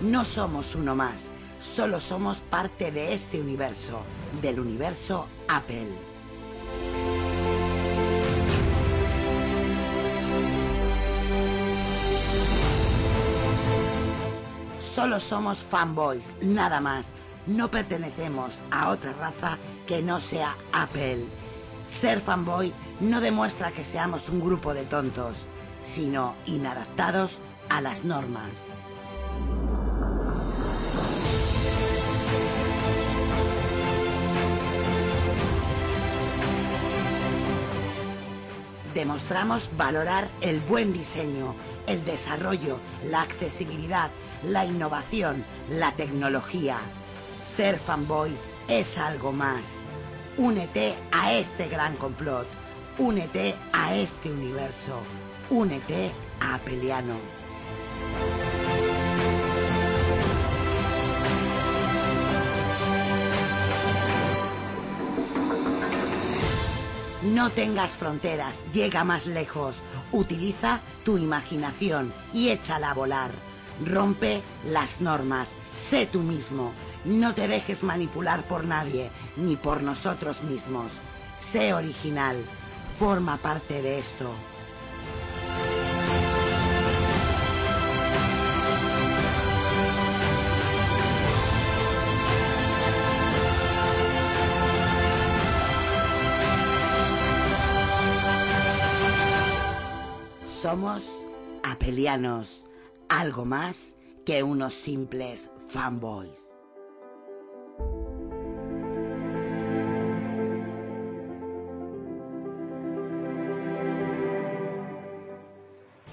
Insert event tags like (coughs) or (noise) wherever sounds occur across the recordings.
No, somos uno más, solo somos parte de este universo, del universo Apple. Solo somos fanboys, nada más. No pertenecemos a otra raza que no sea Apple. Ser fanboy no demuestra que seamos un grupo de tontos, sino inadaptados a las normas. Demostramos valorar el buen diseño, el desarrollo, la accesibilidad, la innovación, la tecnología. Ser fanboy es algo más. Únete a este gran complot. Únete a este universo. Únete a Apelianos. No tengas fronteras, llega más lejos. Utiliza tu imaginación y échala a volar. Rompe las normas, sé tú mismo. No te dejes manipular por nadie, ni por nosotros mismos. Sé original, forma parte de esto. Somos apelianos, algo más que unos simples fanboys.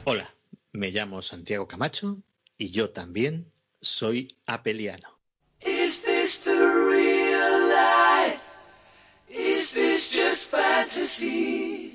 Hola, me llamo Santiago Camacho y yo también soy apeliano. Is this the real life? Is this just fantasy?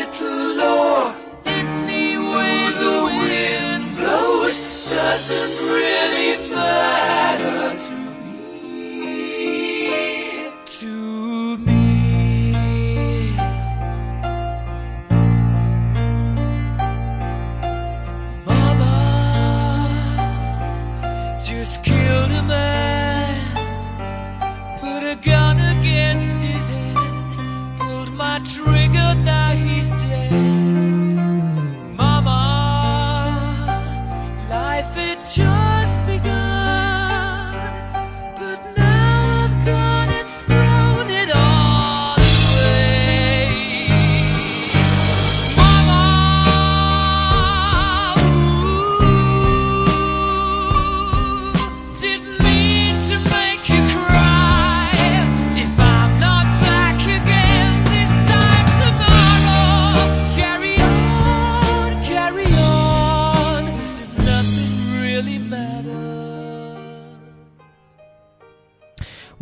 little low. Any way the wind blows doesn't really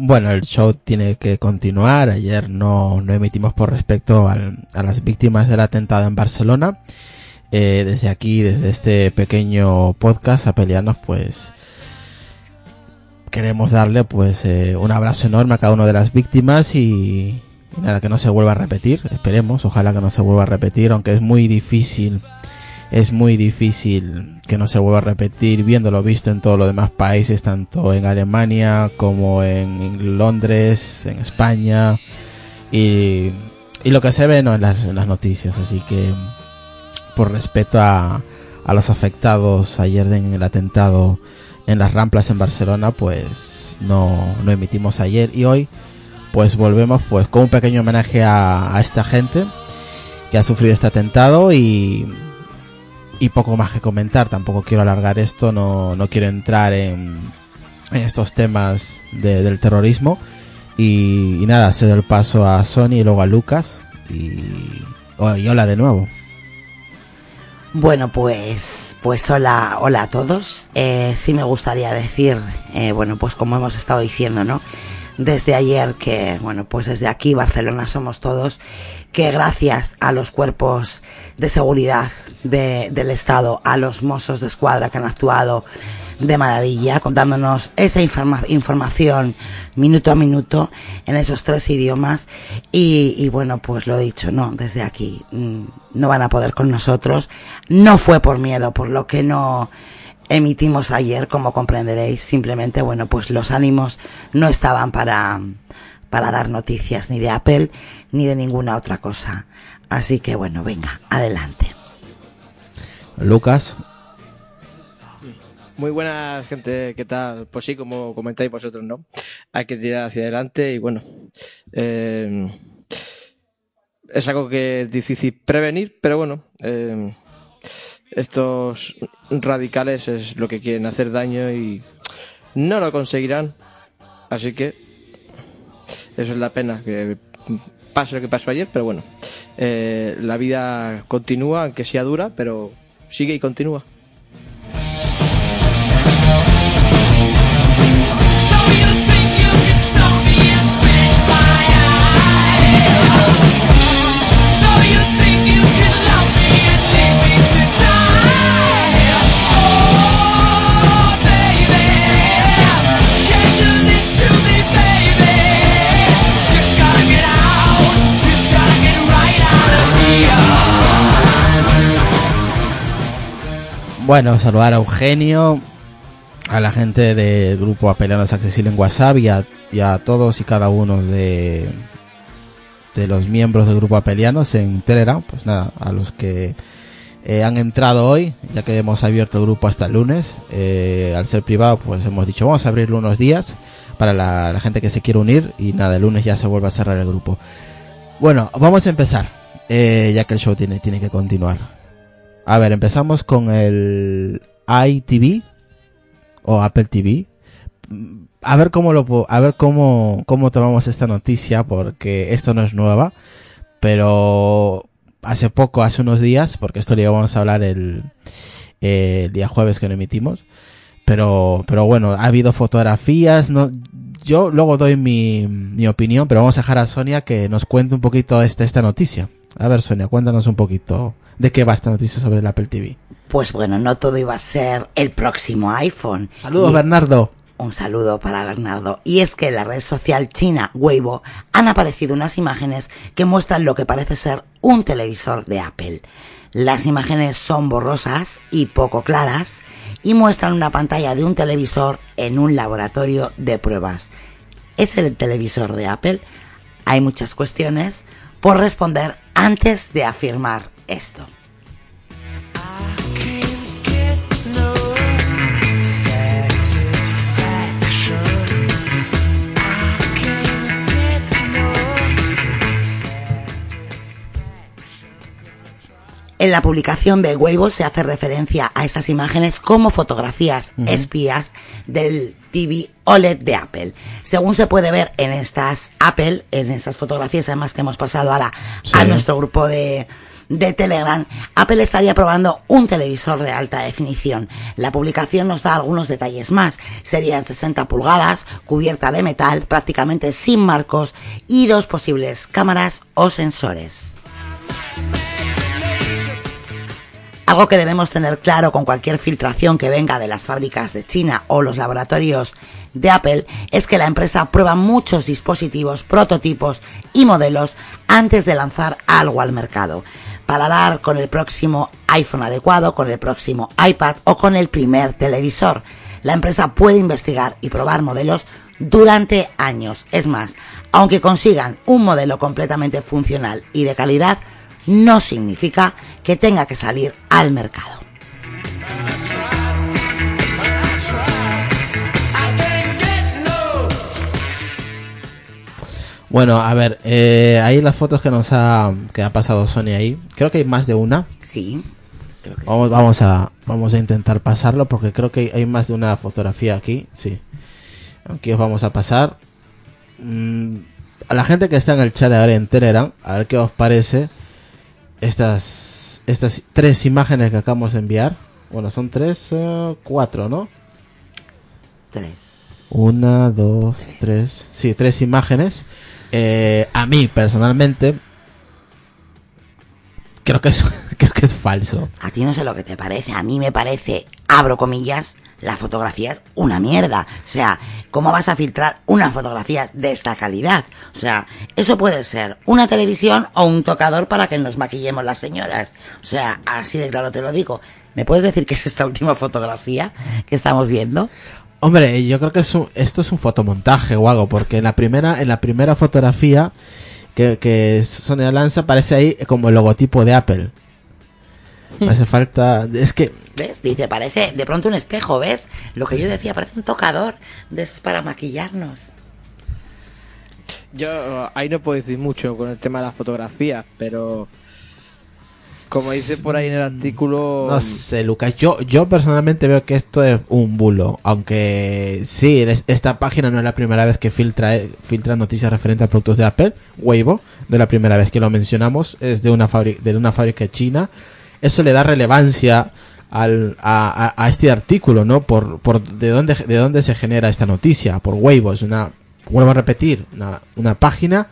Bueno, el show tiene que continuar. Ayer no, no emitimos por respecto al- a las víctimas del atentado en Barcelona. Eh, desde aquí, desde este pequeño podcast, a pelearnos, pues queremos darle pues eh, un abrazo enorme a cada una de las víctimas y, y nada, que no se vuelva a repetir. Esperemos, ojalá que no se vuelva a repetir, aunque es muy difícil es muy difícil que no se vuelva a repetir viendo lo visto en todos los demás países, tanto en Alemania como en, en Londres, en España y, y lo que se ve ¿no? en, las, en las noticias. Así que por respeto a, a los afectados ayer en el atentado en las Ramplas en Barcelona, pues no, no emitimos ayer y hoy pues volvemos pues con un pequeño homenaje a, a esta gente que ha sufrido este atentado y, y poco más que comentar. Tampoco quiero alargar esto, no, no quiero entrar en, en estos temas de- del terrorismo. Y, y nada, cedo el paso a Sony y luego a Lucas. Y, y hola de nuevo. Bueno, pues, pues hola, hola a todos. Eh, sí me gustaría decir, eh, bueno, pues como hemos estado diciendo, ¿no? Desde ayer que, bueno, pues desde aquí, Barcelona somos todos, que gracias a los cuerpos de seguridad de- del Estado, a los mozos de escuadra que han actuado de maravilla, contándonos esa informa- información minuto a minuto en esos tres idiomas. Y, bueno, pues lo he dicho, no, desde aquí mm, no van a poder con nosotros. No fue por miedo, por lo que no emitimos ayer, como comprenderéis. Simplemente, bueno, pues los ánimos no estaban para, para dar noticias ni de Apple ni de ninguna otra cosa. Así que bueno, venga, adelante. Lucas, Muy buenas, gente, ¿qué tal? Pues sí, como comentáis vosotros, ¿no? Hay que tirar hacia adelante y bueno, eh, es algo que es difícil prevenir, pero bueno, eh, estos radicales es lo que quieren hacer daño y no lo conseguirán, así que eso es la pena, que pase lo que pasó ayer, pero bueno, eh, la vida continúa, aunque sea dura, pero sigue y continúa. Bueno, saludar a Eugenio, a la gente del grupo Apelanos Accesible en WhatsApp y a, todos y cada uno de, de los miembros del grupo Apelianos en Telegram. Pues nada, a los que eh, han entrado hoy, ya que hemos abierto el grupo hasta el lunes. eh, al ser privado, pues hemos dicho vamos a abrirlo unos días para la, la gente que se quiere unir y nada, el lunes ya se vuelve a cerrar el grupo. Bueno, vamos a empezar, eh, ya que el show tiene, tiene que continuar. A ver, empezamos con el iTV o Apple TV. A ver cómo lo a ver cómo cómo tomamos esta noticia porque esto no es nueva, pero hace poco, hace unos días, porque esto lo íbamos a hablar el, el día jueves que lo emitimos, pero pero bueno, ha habido fotografías, no yo luego doy mi, mi opinión, pero vamos a dejar a Sonia que nos cuente un poquito esta esta noticia. A ver, Sonia, cuéntanos un poquito de qué va esta noticia sobre el Apple TV. Pues bueno, no todo iba a ser el próximo iPhone. Saludos, Y- Bernardo. Un saludo para Bernardo. Y es que en la red social china Weibo han aparecido unas imágenes que muestran lo que parece ser un televisor de Apple. Las imágenes son borrosas y poco claras y muestran una pantalla de un televisor en un laboratorio de pruebas. ¿Es el televisor de Apple? Hay muchas cuestiones por responder antes de afirmar esto. En la publicación de Weibo se hace referencia a estas imágenes como fotografías espías del TV OLED de Apple. Según se puede ver en estas Apple, en estas fotografías además que hemos pasado a, la, a Sí. nuestro grupo de, de Telegram, Apple estaría probando un televisor de alta definición. La publicación nos da algunos detalles más. Serían 60 pulgadas, cubierta de metal, prácticamente sin marcos y dos posibles cámaras o sensores. Algo que debemos tener claro con cualquier filtración que venga de las fábricas de China o los laboratorios de Apple es que la empresa prueba muchos dispositivos, prototipos y modelos antes de lanzar algo al mercado para dar con el próximo iPhone adecuado, con el próximo iPad o con el primer televisor. La empresa puede investigar y probar modelos durante años. Es más, aunque consigan un modelo completamente funcional y de calidad, no significa que tenga que salir al mercado. Bueno, a ver, eh, ahí las fotos que nos ha, que ha pasado Sonia ahí. Creo que hay más de una. Sí, creo que sí. Vamos, vamos a, vamos a intentar pasarlo porque creo que hay más de una fotografía aquí. Sí. Aquí os vamos a pasar. Mm, a la gente que está en el chat de ahora en Telegram, a ver qué os parece estas, estas tres imágenes que acabamos de enviar. Bueno, son tres, eh, cuatro, ¿no? Tres. Una, dos, tres. Sí, tres imágenes. Eh, a mí, personalmente, creo que es, (laughs) creo que es falso. A ti no sé lo que te parece, a mí me parece, abro comillas, la fotografía es una mierda. O sea, ¿cómo vas a filtrar una fotografía de esta calidad? O sea, eso puede ser una televisión o un tocador para que nos maquillemos las señoras. O sea, así de claro te lo digo. ¿Me puedes decir qué es esta última fotografía que estamos viendo? Hombre, yo creo que es un- esto es un fotomontaje o algo, porque en la primera, en la primera fotografía que, que Sonia lanza aparece ahí como el logotipo de Apple. (laughs) Me hace falta, es que ¿Ves? Dice, parece de pronto un espejo, ¿ves? Lo que yo decía, parece un tocador de esos para maquillarnos. Yo ahí no puedo decir mucho con el tema de las fotografías, pero como dice por ahí en el artículo, No sé, Lucas. Yo, yo personalmente veo que esto es un bulo. Aunque sí, es- esta página no es la primera vez que filtra, filtra noticias referentes a productos de Apple. Weibo, no es la primera vez que lo mencionamos. Es de una, fábrica de una fábrica china. Eso le da relevancia al, a, a- este artículo, ¿no? Por, por de dónde, de dónde se genera esta noticia. Por Weibo. Es una, vuelvo a repetir, una, una página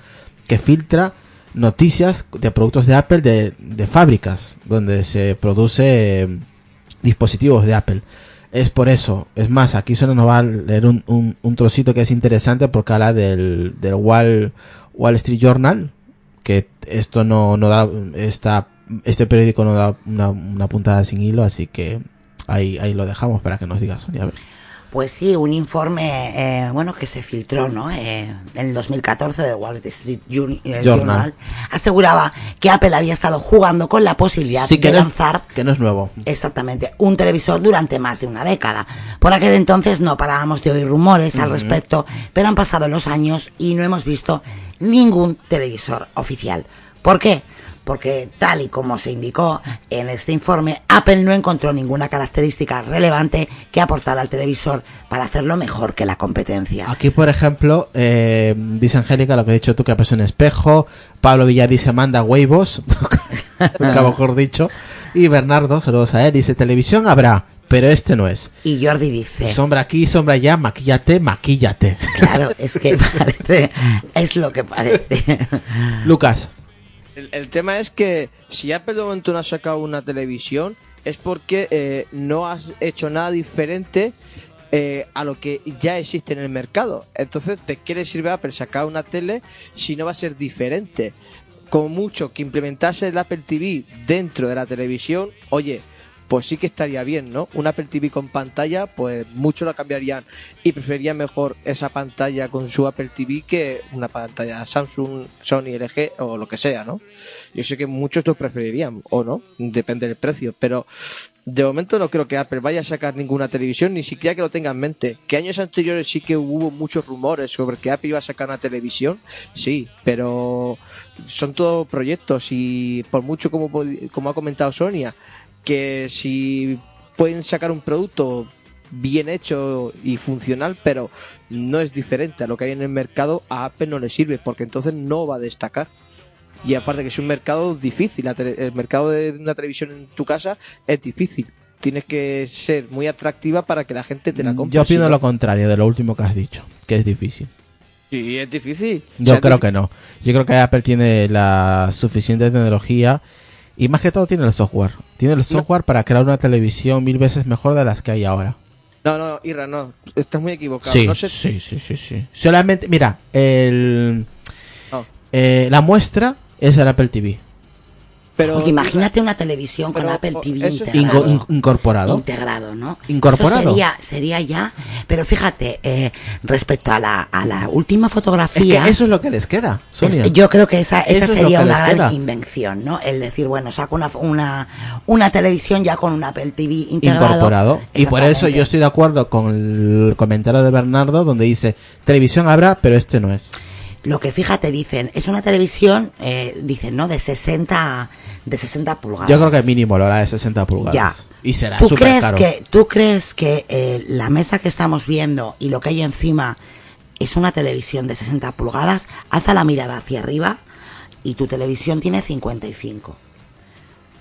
que filtra noticias de productos de Apple de, de fábricas donde se produce eh, dispositivos de Apple. Es por eso. Es más, aquí solo nos va a leer un, un, un trocito que es interesante porque habla del, del Wall, Wall Street Journal, que esto no, no da, esta, este periódico no da una, una puntada sin hilo, así que ahí, ahí lo dejamos para que nos diga Sonia. A ver. Pues sí, un informe, eh, bueno, que se filtró, ¿no? Eh, en el 2014 de Wall Street eh, Journal. Journal, aseguraba que Apple había estado jugando con la posibilidad Sí, que de no, lanzar que no es nuevo. Exactamente, un televisor durante más de una década. Por aquel entonces no parábamos de oír rumores al respecto, pero han pasado los años y no hemos visto ningún televisor oficial. ¿Por qué? Porque tal y como se indicó en este informe, Apple no encontró ninguna característica relevante que aportara al televisor para hacerlo mejor que la competencia. Aquí, por ejemplo, eh, dice Angélica lo que has dicho tú, que aparece un espejo. Pablo Villar dice manda huevos, (laughs) nunca mejor dicho. Y Bernardo, saludos a él, dice televisión habrá, pero este no es. Y Jordi dice, Sombra aquí, sombra allá, maquíllate, maquíllate. claro, es que (laughs) parece, es lo que parece. Lucas, el, tema es que si Apple de momento no ha sacado una televisión es porque eh, no has hecho nada diferente eh, a lo que ya existe en el mercado. Entonces, ¿de qué le sirve a Apple sacar una tele si no va a ser diferente? Como mucho que implementase el Apple TV dentro de la televisión, oye, pues sí que estaría bien, ¿no? Un Apple TV con pantalla, pues muchos lo cambiarían y preferirían mejor esa pantalla con su Apple TV que una pantalla Samsung, Sony, LG o lo que sea, ¿no? Yo sé que muchos lo preferirían, o no, depende del precio, pero de momento no creo que Apple vaya a sacar ninguna televisión, ni siquiera que lo tenga en mente. Que años anteriores sí que hubo muchos rumores sobre que Apple iba a sacar una televisión, sí, pero son todos proyectos y por mucho como, como ha comentado Sonia, que si pueden sacar un producto bien hecho y funcional, pero no es diferente a lo que hay en el mercado, a Apple no le sirve, porque entonces no va a destacar. Y aparte que es un mercado difícil, el mercado de una televisión en tu casa es difícil. Tienes que ser muy atractiva para que la gente te la compre. yo opino si no- lo contrario de lo último que has dicho, que es difícil. Sí, es difícil. Yo O sea, creo que no. Yo creo que Apple tiene la suficiente tecnología y más que todo tiene el software. Tiene el software para crear una televisión mil veces mejor de las que hay ahora. No, no, Irra, no. Estás muy equivocado. Sí, no sé... sí, sí, sí, sí. Solamente, mira, el, eh, la muestra es el Apple TV. Pero, Porque imagínate una televisión con Apple TV integrado. Inco- in- incorporado. Integrado, ¿no? Incorporado. Eso sería, sería ya. Pero fíjate, eh, respecto a la, a la última Es fotografía. que eso es lo que les queda, Sonia. es- yo creo que esa, esa Eso sería que una gran queda. invención, ¿no? El decir, bueno, saco una, una, una televisión ya con un Apple TV integrado. incorporado. Y por eso yo estoy de acuerdo con el comentario de Bernardo donde dice, televisión habrá, pero este no es. Lo que fíjate, dicen, es una televisión, eh, dicen, ¿no? De 60, de 60 pulgadas. Yo creo que mínimo lo hará de 60 pulgadas. Ya. Y será ¿Tú crees caro. que, ¿Tú crees que eh, la mesa que estamos viendo y lo que hay encima es una televisión de 60 pulgadas? Alza la mirada hacia arriba y tu televisión tiene 55.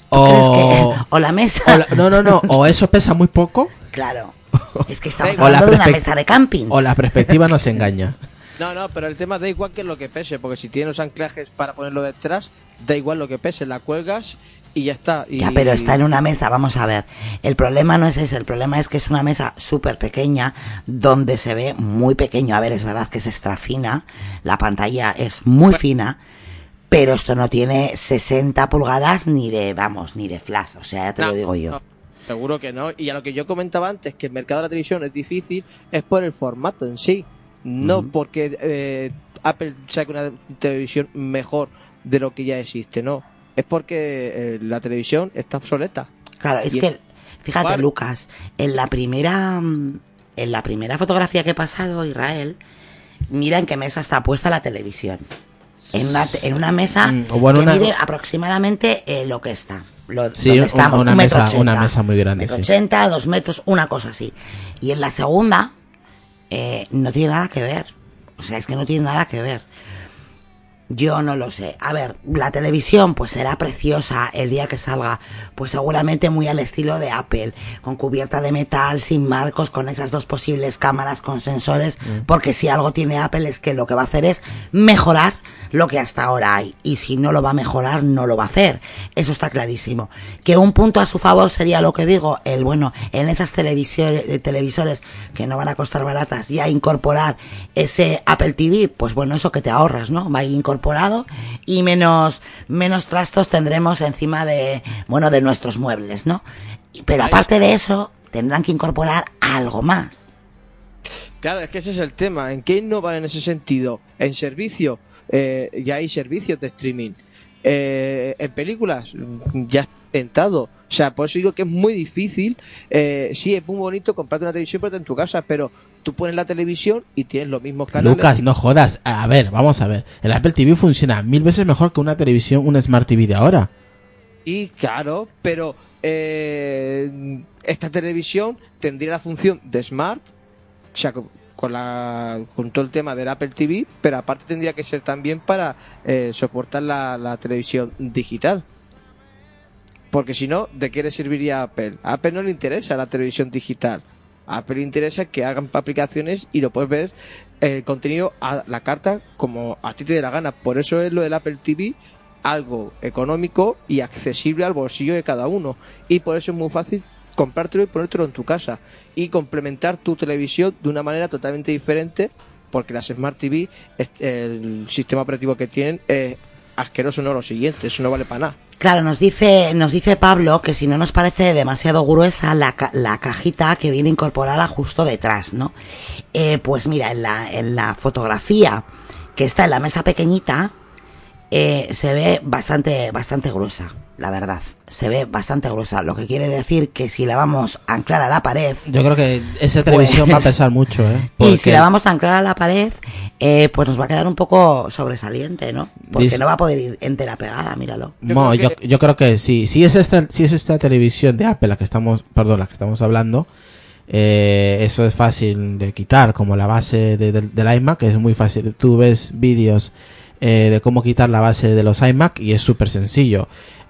O- que- (laughs) o la mesa. O la- no, no, no. O (laughs) eso pesa muy poco, Claro. (laughs) Es que estamos hablando de una mesa de camping. o la perspectiva nos engaña. No, no, pero el tema da igual que lo que pese, porque si tienes los anclajes para ponerlo detrás, da igual lo que pese, la cuelgas y ya está. Y... Ya, pero está en una mesa, vamos a ver. El problema no es ese, el problema es que es una mesa súper pequeña, donde se ve muy pequeño. A ver, es verdad que es extra fina, la pantalla es muy fina, pero esto no tiene 60 pulgadas ni de, vamos, ni de flash, o sea, ya te No, lo digo yo. no, seguro que no. Y a lo que yo comentaba antes, que el mercado de la televisión es difícil, es por el formato en sí. No porque eh, Apple saque una televisión mejor de lo que ya existe, no. Es porque eh, la televisión está obsoleta. Claro, es Y que, es- fíjate, Vale. Lucas, en la primera, mm, en la primera fotografía que he pasado, Israel, mira en qué mesa está puesta la televisión. En una, te- en una mesa Mm, bueno, que una- mide aproximadamente eh, lo que está. Lo, Sí, estamos, una un metro mesa- ochenta. una mesa muy grande, Metro sí. ochenta, dos metros, una cosa así. Y en la segunda, eh, no tiene nada que ver. O sea, es que no tiene nada que ver. Yo no lo sé. A ver, la televisión pues será preciosa el día que salga, pues seguramente muy al estilo de Apple, con cubierta de metal, sin marcos, con esas dos posibles cámaras con sensores, porque si algo tiene Apple es que lo que va a hacer es mejorar lo que hasta ahora hay. Y si no lo va a mejorar, no lo va a hacer. Eso está clarísimo. Que un punto a su favor sería lo que digo, el bueno, en esas televisores, eh, televisores que no van a costar baratas, ya incorporar ese Apple TV, pues bueno, eso que te ahorras, ¿no? Va incorporado y menos, menos trastos tendremos encima de, bueno, de nuestros muebles, ¿no? Pero aparte de eso, tendrán que incorporar algo más. Claro, es que ese es el tema. ¿En qué innovan en ese sentido? En servicio, eh, ya hay servicios de streaming. Eh, en películas, mm, ya está inventado. O sea, por eso digo que es muy difícil. Eh, sí, es muy bonito comprarte una televisión pero en tu casa, pero tú pones la televisión y tienes los mismos canales. Lucas, no jodas. A ver, vamos a ver. El Apple TV funciona mil veces mejor que una televisión, una Smart TV de ahora. Y claro, pero eh, esta televisión tendría la función de Smart, o sea, con, la, con todo el tema del Apple TV, pero aparte tendría que ser también para eh, soportar la, la televisión digital. Porque si no, ¿de qué le serviría a Apple? A Apple no le interesa la televisión digital. A Apple le interesa que hagan aplicaciones y lo puedes ver el contenido a la carta como a ti te dé la gana. Por eso es lo del Apple TV algo económico y accesible al bolsillo de cada uno. Y por eso es muy fácil comprártelo y ponértelo en tu casa. Y complementar tu televisión de una manera totalmente diferente, porque las Smart TV, el sistema operativo que tienen es asqueroso, no lo siguiente, eso no vale para nada. Claro, nos dice, nos dice Pablo que si no nos parece demasiado gruesa la, la cajita que viene incorporada justo detrás, ¿no? Eh, pues mira, en la, en la fotografía que está en la mesa pequeñita, eh, se ve bastante, bastante gruesa, la verdad. Se ve bastante gruesa, lo que quiere decir que si la vamos a anclar a la pared, Yo creo que esa televisión va a pesar (laughs) mucho, ¿eh? y si la vamos a anclar a la pared, eh, pues nos va a quedar un poco sobresaliente, ¿no? Porque Dice- no va a poder ir entera pegada, míralo. Yo No, creo yo, que- yo creo que sí. Si es esta, si es esta televisión de Apple la que estamos, perdón, la que estamos hablando, eh, eso es fácil de quitar, como la base de- del- del iMac, es muy fácil. Tú ves vídeos eh, de cómo quitar la base de los iMac y es súper sencillo.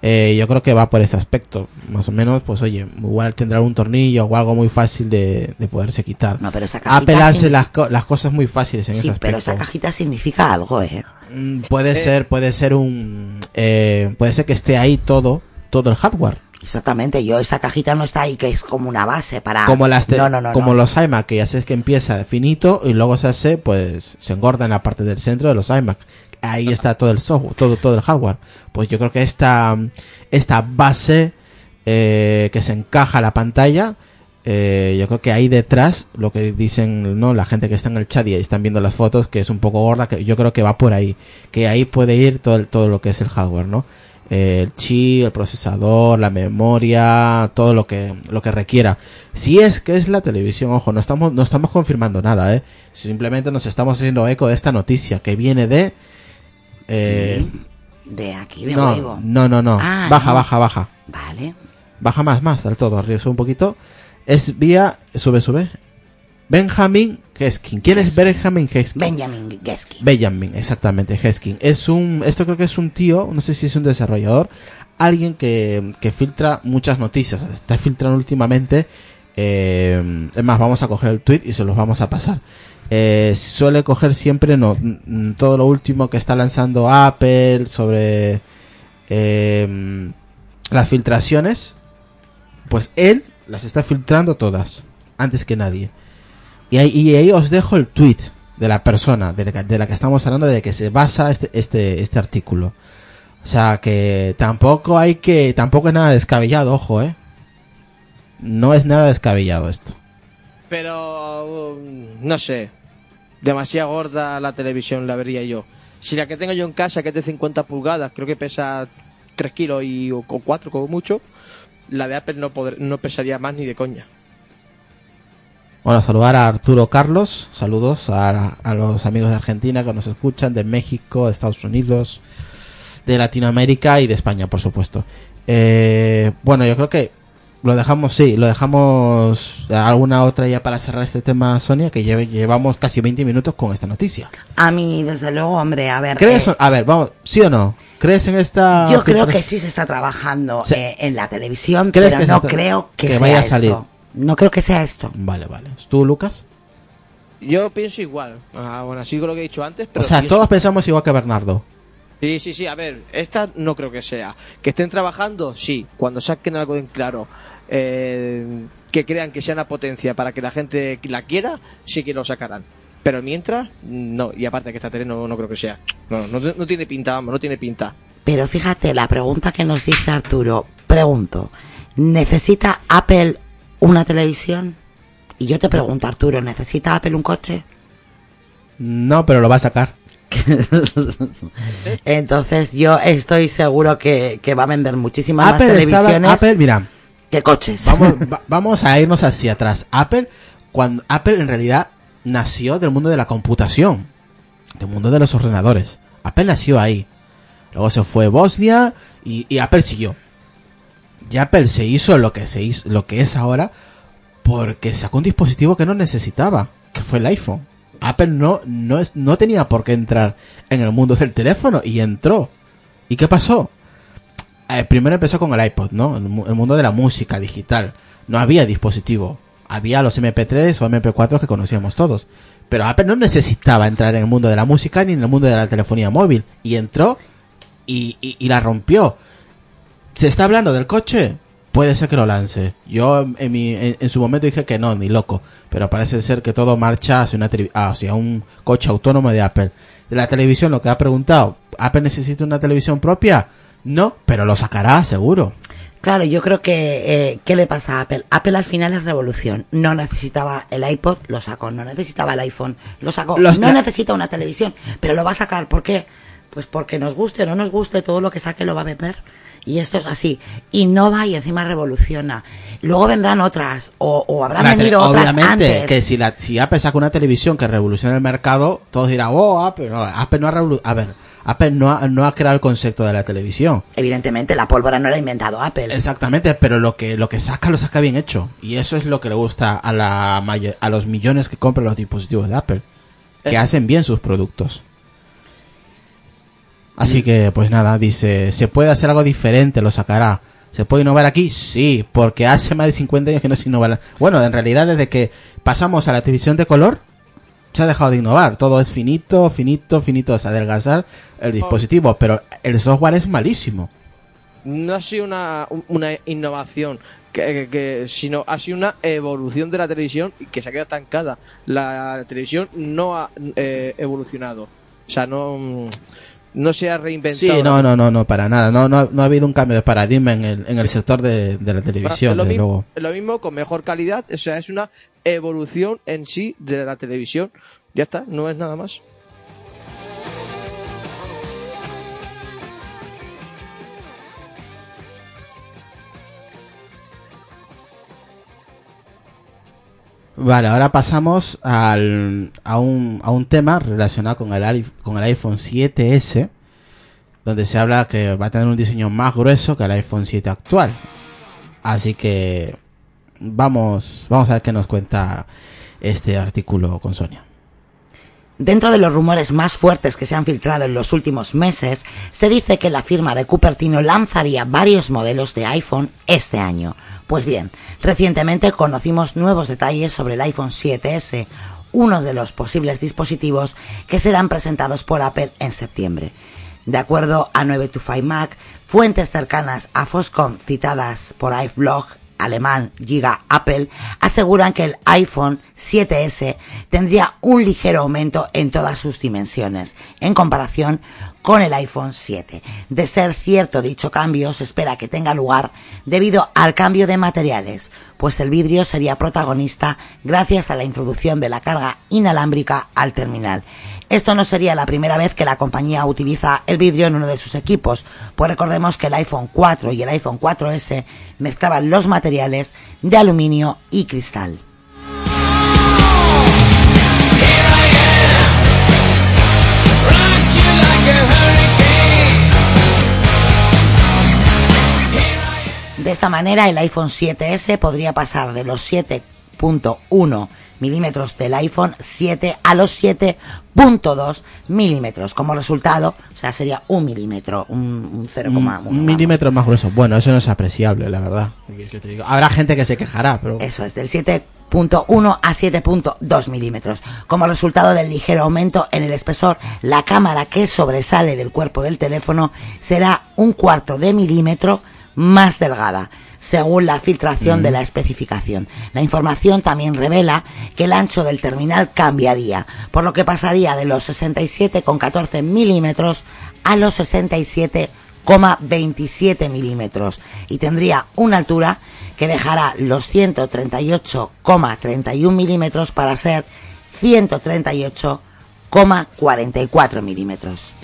Eh, yo creo que va por ese aspecto. Más o menos, pues oye, igual tendrá un tornillo o algo muy fácil de, de poderse quitar. No, pero esa cajita Apple hace signi- las, co- las cosas muy fáciles en Sí, ese aspecto. pero esa cajita significa algo, ¿eh? Mm, Puede ser, puede ser un, eh, puede ser que esté ahí todo, todo el hardware. Exactamente, yo esa cajita no está ahí que es como una base para... como las No, no, no, como no. los iMac, que ya sabes que empieza finito y luego se hace, pues, se engorda en la parte del centro de los iMac. Ahí está todo el software, todo, todo el hardware. Pues yo creo que esta, esta base, eh, que se encaja a la pantalla, eh, yo creo que ahí detrás, lo que dicen, no, la gente que está en el chat y están viendo las fotos, que es un poco gorda, que yo creo que va por ahí. Que ahí puede ir todo, todo lo que es el hardware, ¿no? Eh, el chip, el procesador, la memoria, todo lo que, lo que requiera. Si es que es la televisión, ojo, no estamos, no estamos confirmando nada, eh. Simplemente nos estamos haciendo eco de esta noticia que viene de, eh, De aquí de no, huevo. no, no, no. Ah, baja, no. baja, baja. Vale. Baja más, más, del todo, arriba, sube un poquito. Es vía, sube, sube. Benjamin Heskin. ¿Quién es Benjamin Heskin? Benjamin Gesky. Benjamin, exactamente, Heskin. Es un, esto creo que es un tío, no sé si es un desarrollador, alguien que, que filtra muchas noticias. Está filtrando últimamente. Eh, es más, vamos a coger el tweet y se los vamos a pasar. Eh, suele coger siempre no, mm, todo lo último que está lanzando Apple sobre eh, las filtraciones. Pues él las está filtrando todas, antes que nadie. Y ahí, os dejo el tweet de la persona de la, que- de la que estamos hablando, de que se basa este, este, este artículo. O sea que tampoco hay que, tampoco es nada descabellado, ojo, eh. No es nada descabellado esto. Pero, um, no sé. Demasiado gorda la televisión, la vería yo. Si la que tengo yo en casa, que es de 50 pulgadas, creo que pesa 3 kilos y, o, 4 como mucho, la de Apple no, no pesaría más ni de coña. Bueno, saludar a Arturo Carlos, saludos a, a los amigos de Argentina que nos escuchan, de México, de Estados Unidos, de Latinoamérica y de España, por supuesto. Eh, bueno, yo creo que lo dejamos, sí, lo dejamos alguna otra ya para cerrar este tema, Sonia, que lleve- llevamos casi 20 minutos con esta noticia. A mí, desde luego, hombre, a ver. ¿Crees? eh, A ver, vamos, ¿sí o no? ¿Crees en esta... yo creo que sí se está trabajando Sí. eh, en la televisión, ¿Crees pero que no está- creo que, que sea vaya a esto. salir? No creo que sea esto. Vale, vale. ¿Tú, Lucas? Yo pienso igual. Ah, bueno, así con lo que he dicho antes, pero. o sea, pienso- todos pensamos igual que Bernardo. Sí, sí, sí, a ver, esta no creo que sea. Que estén trabajando, sí. Cuando saquen algo en claro, eh, que crean que sea una potencia para que la gente la quiera, sí que lo sacarán. Pero mientras, no. Y aparte que esta tele no, no creo que sea. No, no, no tiene pinta, vamos, no tiene pinta. Pero fíjate, la pregunta que nos dice Arturo, pregunto, ¿necesita Apple una televisión? Y yo te pregunto, Arturo, ¿necesita Apple un coche? No, pero lo va a sacar. (laughs) Entonces yo estoy seguro que, que va a vender muchísimas más Apple estaba, televisiones Apple, mira, que coches. vamos, (laughs) va- vamos a irnos hacia atrás. Apple, cuando Apple en realidad nació del mundo de la computación, del mundo de los ordenadores. Apple nació ahí. Luego se fue a Bosnia y, y Apple siguió. Y Apple se hizo lo que se hizo, lo que es ahora, porque sacó un dispositivo que no necesitaba, que fue el iPhone. Apple no, no, no tenía por qué entrar en el mundo del teléfono y entró. ¿Y qué pasó? Eh, primero empezó con el iPod, ¿no? El, el mundo de la música digital. No había dispositivo. Había los MP3 o MP4 que conocíamos todos. Pero Apple no necesitaba entrar en el mundo de la música ni en el mundo de la telefonía móvil. Y entró y, la rompió. ¿Se está hablando del coche? Puede ser que lo lance. Yo en, mi, en, su momento dije que no, ni loco. Pero parece ser que todo marcha hacia, una ah, hacia un coche autónomo de Apple. De la televisión, lo que ha preguntado, ¿Apple necesita una televisión propia? No, pero lo sacará, seguro. Claro, yo creo que, eh, ¿qué le pasa a Apple? Apple al final es revolución. No necesitaba el iPod, lo sacó. No necesitaba el iPhone, lo sacó. Los- no necesita una televisión, pero lo va a sacar. ¿Por qué? Pues porque nos guste o no nos guste, todo lo que saque lo va a vender. Y esto es así. Innova y encima revoluciona. Luego vendrán otras, o, o habrán La venido otras Obviamente, antes. que si, la, si Apple saca una televisión que revoluciona el mercado, todos dirán, oh, Apple, no, Apple no ha revolu- A ver, Apple no ha, no ha creado el concepto de la televisión. Evidentemente, la pólvora no la ha inventado Apple. Exactamente, pero lo que, lo que saca, lo saca bien hecho. Y eso es lo que le gusta a, la mayo- a los millones que compran los dispositivos de Apple. Que Eh. hacen bien sus productos. Así que, pues nada, dice, ¿se puede hacer algo diferente? Lo sacará. ¿Se puede innovar aquí? Sí, porque hace más de 50 años que no se innova. Bueno, en realidad desde que pasamos a la televisión de color, se ha dejado de innovar. Todo es finito, finito, finito, es adelgazar el dispositivo, pero el software es malísimo. No ha sido una, una innovación, que, sino ha sido una evolución de la televisión y que se ha quedado estancada. La televisión no ha eh, evolucionado. O sea, no, mm, no se ha reinventado. Sí, no, no, no, no, para nada. No, no, no ha habido un cambio de paradigma en el, en el sector de, de la Es televisión, lo, desde mismo, luego. es lo mismo con mejor calidad, o sea, es una evolución en sí de la televisión. Ya está, no es nada más. Vale, ahora pasamos a, un, a un tema relacionado con el, con el iPhone 7S, donde se habla que va a tener un diseño más grueso que el iPhone 7 actual. Así que vamos, vamos a ver qué nos cuenta este artículo con Sonia. Dentro de los rumores más fuertes que se han filtrado en los últimos meses, se dice que la firma de Cupertino lanzaría varios modelos de iPhone este año. Pues bien, recientemente conocimos nuevos detalles sobre el iPhone 7S, uno de los posibles dispositivos que serán presentados por Apple en septiembre. De acuerdo a 9to5Mac, fuentes cercanas a Foscom citadas por iVlog alemán Giga Apple aseguran que el iPhone 7S tendría un ligero aumento en todas sus dimensiones en comparación con el iPhone 7. De ser cierto dicho cambio, se espera que tenga lugar debido al cambio de materiales, pues el vidrio sería protagonista gracias a la introducción de la carga inalámbrica al terminal. Esto no sería la primera vez que la compañía utiliza el vidrio en uno de sus equipos, pues recordemos que el iPhone 4 y el iPhone 4S mezclaban los materiales de aluminio y cristal. De esta manera, el iPhone 7S podría pasar de los 7.1 milímetros del iPhone 7 a los 7.2 milímetros. Como resultado, o sea, sería un milímetro, un, un 0,1. Un, milímetro más grueso. Bueno, eso no es apreciable, la verdad. ¿Qué te digo? Habrá gente que se quejará, pero... Eso es, del 7.1 a 7.2 milímetros. Como resultado del ligero aumento en el espesor, la cámara que sobresale del cuerpo del teléfono será un cuarto de milímetro más delgada, según la filtración de la especificación. La información también revela que el ancho del terminal cambiaría, por lo que pasaría de los 67,14 milímetros a los 67,27 milímetros y tendría una altura que dejará los 138,31 milímetros para ser 138,44 milímetros.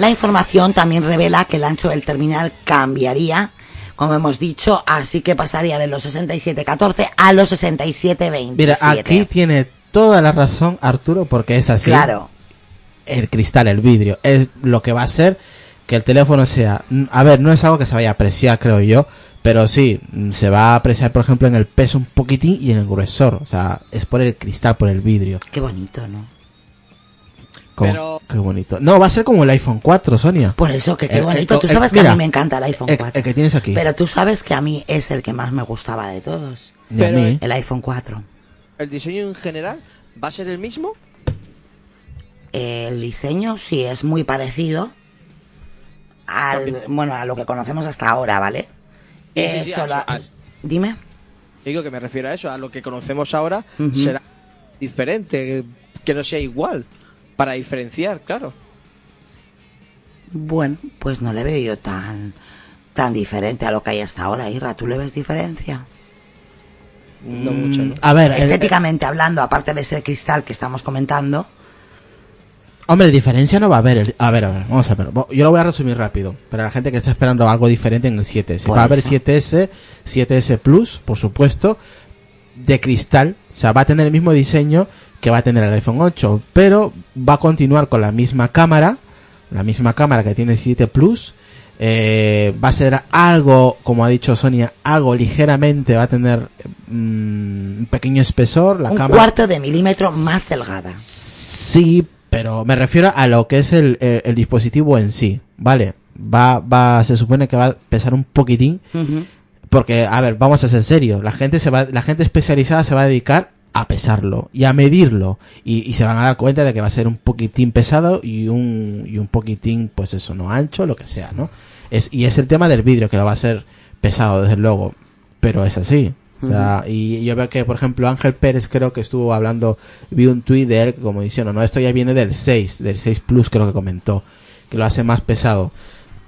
La información también revela que el ancho del terminal cambiaría, como hemos dicho, así que pasaría de los 6714 a los 6727. Mira, aquí tiene toda la razón Arturo porque es así. Claro, El cristal, el vidrio, es lo que va a hacer que el teléfono sea... A ver, no es algo que se vaya a apreciar, creo yo, pero sí, se va a apreciar, por ejemplo, en el peso un poquitín y en el gruesor. O sea, es por el cristal, por el vidrio. qué bonito, ¿no? Como- Pero- Qué bonito. No, va a ser como el iPhone 4, Sonia. Por eso que qué El- bonito. el- Tú el- sabes que mira, a mí me encanta el iPhone El, 4. el que tienes aquí. Pero tú sabes que a mí es el que más me gustaba de todos. Pero- mí. El iPhone 4. ¿El diseño en general va a ser el mismo? El diseño sí es muy parecido al, bueno, a lo que conocemos hasta ahora, ¿vale? Sí, sí, Eh, sí, solo- a- a- Dime. Digo que me refiero a eso, a lo que conocemos ahora será diferente, que no sea igual, para diferenciar, claro. Bueno, pues no le veo yo tan tan diferente a lo que hay hasta ahora, Irra. ¿Tú le ves diferencia? No mucho, ¿no? Mm, A ver, el- Estéticamente hablando, aparte de ese cristal que estamos comentando, Hombre, diferencia no va a haber. el- A ver, a ver, vamos a ver. Yo lo voy a resumir rápido. Para la gente que está esperando algo diferente en el 7S. Por va a haber eso. 7S, 7S Plus, por supuesto, de cristal. O sea, va a tener el mismo diseño que va a tener el iPhone 8. Pero va a continuar con la misma cámara. La misma cámara que tiene el 7 Plus. Eh, va a ser algo, como ha dicho Sonia, algo ligeramente. Va a tener mm, un pequeño espesor. La un cámara. cuarto de milímetro más delgada. Sí, pero me refiero a lo que es el, el- el dispositivo en sí, ¿vale? Va, va, se supone que va a pesar un poquitín. Porque, a ver, vamos a ser serios, la gente se va, la gente especializada se va a dedicar a pesarlo y a medirlo, y, y se van a dar cuenta de que va a ser un poquitín pesado y un, y un poquitín, pues eso, no ancho, lo que sea, ¿no? Es, y es el tema del vidrio que lo va a ser pesado, desde luego, pero es así. O sea, y yo veo que, por ejemplo, Ángel Pérez creo que estuvo hablando, vi un tuit de él como diciendo, no, esto ya viene del 6, del 6 Plus creo que comentó, que lo hace más pesado.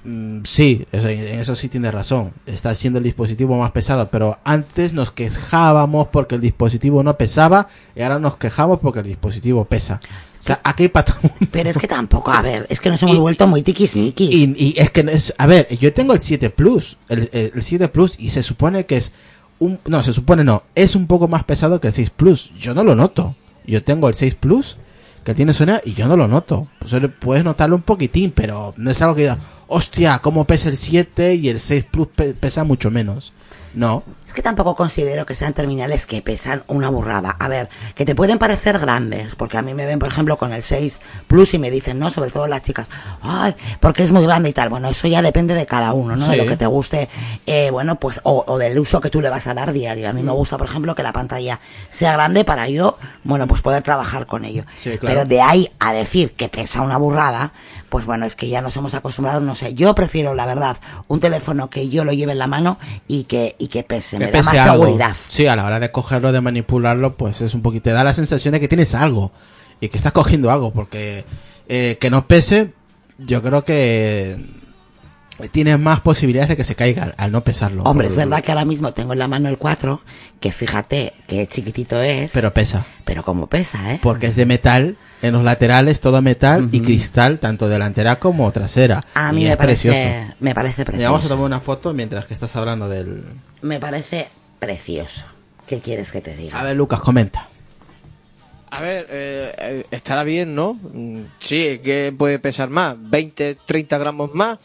Mm, sí, en eso sí tiene razón, está siendo el dispositivo más pesado, pero antes nos quejábamos porque el dispositivo no pesaba y ahora nos quejamos porque el dispositivo pesa. O sea, aquí hay para. Pero es que tampoco, a ver, es que nos (laughs) hemos Y- vuelto muy tiquismiquis. Y, y es que es, a ver, yo tengo el 7 Plus, el, el 7 Plus, y se supone que es un, no, se supone no, es un poco más pesado que el 6 Plus. Yo no lo noto. Yo tengo el 6 Plus que tiene suena y yo no lo noto. Pues puedes notarlo un poquitín, pero no es algo que diga, hostia, cómo pesa el 7 y el 6 Plus pe- pesa mucho menos. No. Es que tampoco considero que sean terminales que pesan una burrada. A ver, que te pueden parecer grandes, porque a mí me ven, por ejemplo, con el 6 Plus y me dicen, no, sobre todo las chicas, ay, porque es muy grande y tal. Bueno, eso ya depende de cada uno, ¿no? De lo que te guste, eh, bueno, pues, o, o del uso que tú le vas a dar diario. A mí me gusta, por ejemplo, que la pantalla sea grande para yo, bueno, pues poder trabajar con ello. Sí, claro. Pero de ahí a decir que pesa una burrada, pues bueno, es que ya nos hemos acostumbrado, no sé, yo prefiero, la verdad, un teléfono que yo lo lleve en la mano y que, y que pese, Que me da más algo. seguridad. Sí, a la hora de cogerlo, de manipularlo, pues es un poquito, te da la sensación de que tienes algo y que estás cogiendo algo, porque eh, que no pese, yo creo que tienes más posibilidades de que se caiga al, al no pesarlo. Hombre, Por- es verdad que ahora mismo tengo en la mano el 4, que fíjate qué chiquitito es, Pero pesa. pero como pesa, ¿eh? Porque es de metal, en los laterales todo metal y cristal, tanto delantera como trasera. A mí y me es parece, precioso. me parece Mira, vamos a precioso. tomar una foto mientras que estás hablando del... Me parece precioso. ¿Qué quieres que te diga? A ver, Lucas, comenta. A ver, eh, eh, estará bien, ¿no? Mm, Sí, que puede pesar más, 20, 30 gramos más.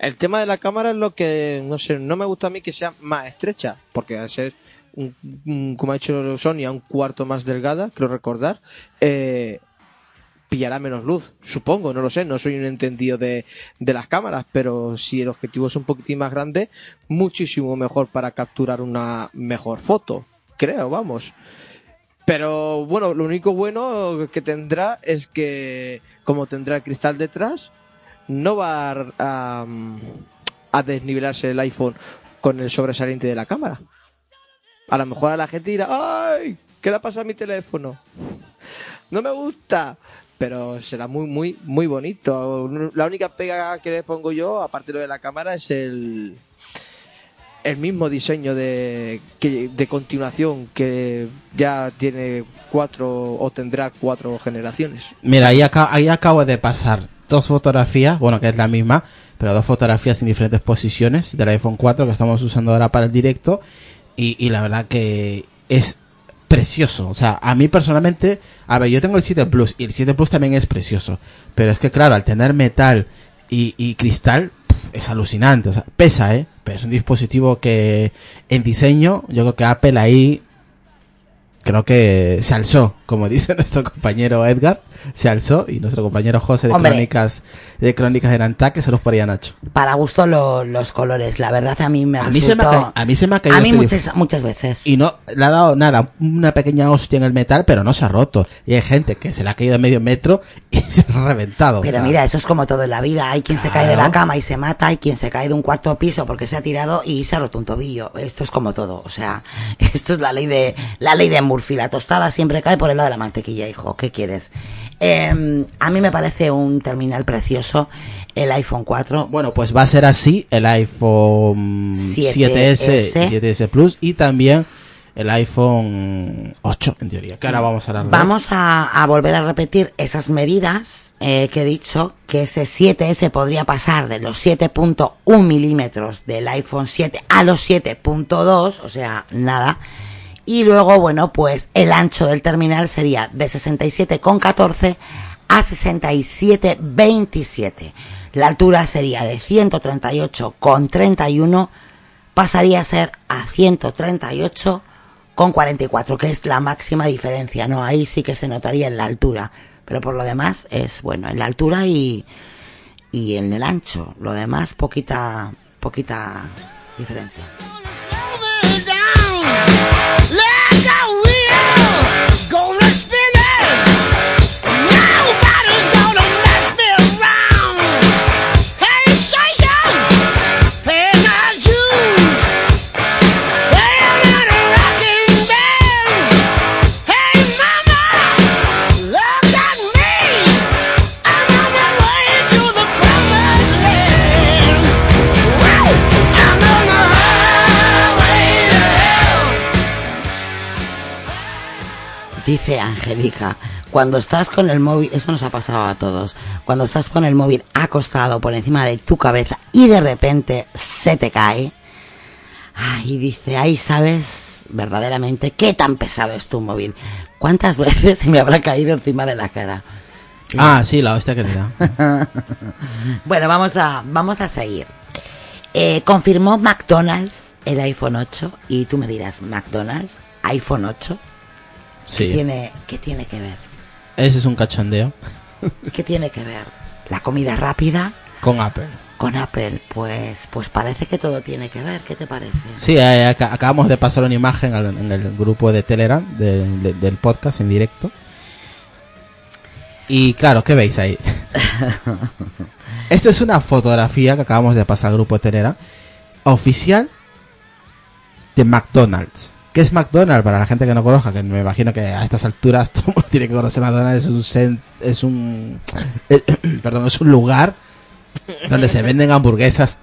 El tema de la cámara es lo que, no sé, no me gusta a mí que sea más estrecha, porque al ser, un, como ha hecho Sonia, un cuarto más delgada, creo recordar, eh, pillará menos luz, supongo, no lo sé, no soy un entendido de, de las cámaras, pero si el objetivo es un poquitín más grande, muchísimo mejor para capturar una mejor foto, creo, vamos. Pero bueno, lo único bueno que tendrá es que, como tendrá el cristal detrás, no va a, a, desnivelarse el iPhone con el sobresaliente de la cámara. A lo mejor a la gente dirá, ¡ay! ¿Qué le ha pasado a mi teléfono? No me gusta. Pero será muy, muy, muy bonito. La única pega que le pongo yo, aparte de lo de la cámara, es el, el mismo diseño de, que, de continuación que ya tiene cuatro o tendrá cuatro generaciones. Mira, ahí, aca- ahí acabo de pasar dos fotografías, bueno, que es la misma, pero dos fotografías en diferentes posiciones del iPhone 4 que estamos usando ahora para el directo. Y, la verdad que es precioso. O sea, a mí personalmente, a ver, yo tengo el 7 Plus y el 7 Plus también es precioso. Pero es que, claro, al tener metal y, y cristal, es alucinante. O sea, pesa, ¿eh? Pero es un dispositivo que en diseño, yo creo que Apple ahí creo que se alzó, como dice (laughs) nuestro compañero Edgar, se alzó y nuestro compañero José de Hombre. Crónicas de Crónicas de Nantaque se los ponía Nacho. Para gusto lo- los colores, la verdad a mí me A mí, se me ha, a mí se me ha caído a mí este muchas, muchas veces. y no le ha dado nada, una pequeña hostia en el metal, pero no se ha roto. Y hay gente que se le ha caído a medio metro y (laughs) se ha reventado. Pero O sea, mira, eso es como todo en la vida. Hay quien se cae de la cama y se mata, hay quien se cae de un cuarto piso porque se ha tirado y se ha roto un tobillo. Esto es como todo. O sea, (laughs) esto es la ley de, la ley de Murphy. La tostada siempre cae por el de la mantequilla, hijo. ¿Qué quieres? Eh, a mí me parece un terminal precioso el iPhone 4. Bueno, pues va a ser así el iPhone 7S, 7S. y 7S Plus y también el iPhone 8, en teoría. Que ahora vamos a hablar de Vamos a, a volver a repetir esas medidas eh, que he dicho, que ese 7S podría pasar de los 7.1 milímetros del iPhone 7 a los 7.2, o sea, nada. Y luego, bueno, pues el ancho del terminal sería de 67,14 a 67,27. La altura sería de 138,31, pasaría a ser a 138 con 44, que es la máxima diferencia, ¿no? Ahí sí que se notaría en la altura, pero por lo demás es, bueno, en la altura y, y en el ancho, lo demás poquita, poquita diferencia. Let Angélica, cuando estás con el móvil, eso nos ha pasado a todos, cuando estás con el móvil acostado por encima de tu cabeza y de repente se te cae, Ay, dice, ahí sabes verdaderamente qué tan pesado es tu móvil. ¿Cuántas (laughs) veces se me habrá caído encima de la cara? Ah, sí, la hostia que te da. (laughs) Bueno, vamos a, vamos a seguir. Eh, confirmó McDonald's el iPhone 8 y tú me dirás, McDonald's, iPhone 8, ¿qué, tiene, ¿qué tiene que ver? Ese es un cachondeo (laughs) ¿Qué tiene que ver? La comida rápida con Apple. con Apple, pues, pues parece que todo tiene que ver. ¿Qué te parece? Sí, eh, ac- acabamos de pasar una imagen al- en el grupo de Telegram de- de- del podcast en directo. Y claro, ¿qué veis ahí? (laughs) Esto es una fotografía que acabamos de pasar al grupo de Telegram oficial de McDonald's. ¿Qué es McDonald's? Para la gente que no conozca, que me imagino que a estas alturas (laughs) todo el mundo tiene que conocer McDonald's, es un es un (coughs) (coughs) perdón, es un lugar donde se venden hamburguesas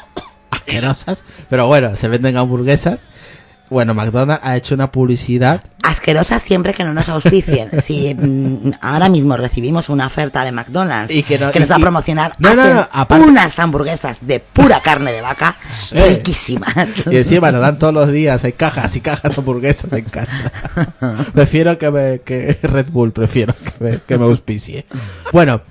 (coughs) asquerosas, pero bueno, se venden hamburguesas. Bueno, McDonald's ha hecho una publicidad. Asquerosa siempre que no nos auspicien. (laughs) Si mm, ahora mismo recibimos una oferta de McDonald's Y que no- nos y- va a promocionar No, no, hacen no, aparte- unas hamburguesas de pura carne de vaca riquísimas. Y encima nos dan todos los días, hay cajas y cajas de hamburguesas en casa. (laughs) prefiero que, me, que Red Bull, prefiero que me, que me auspicie. Bueno,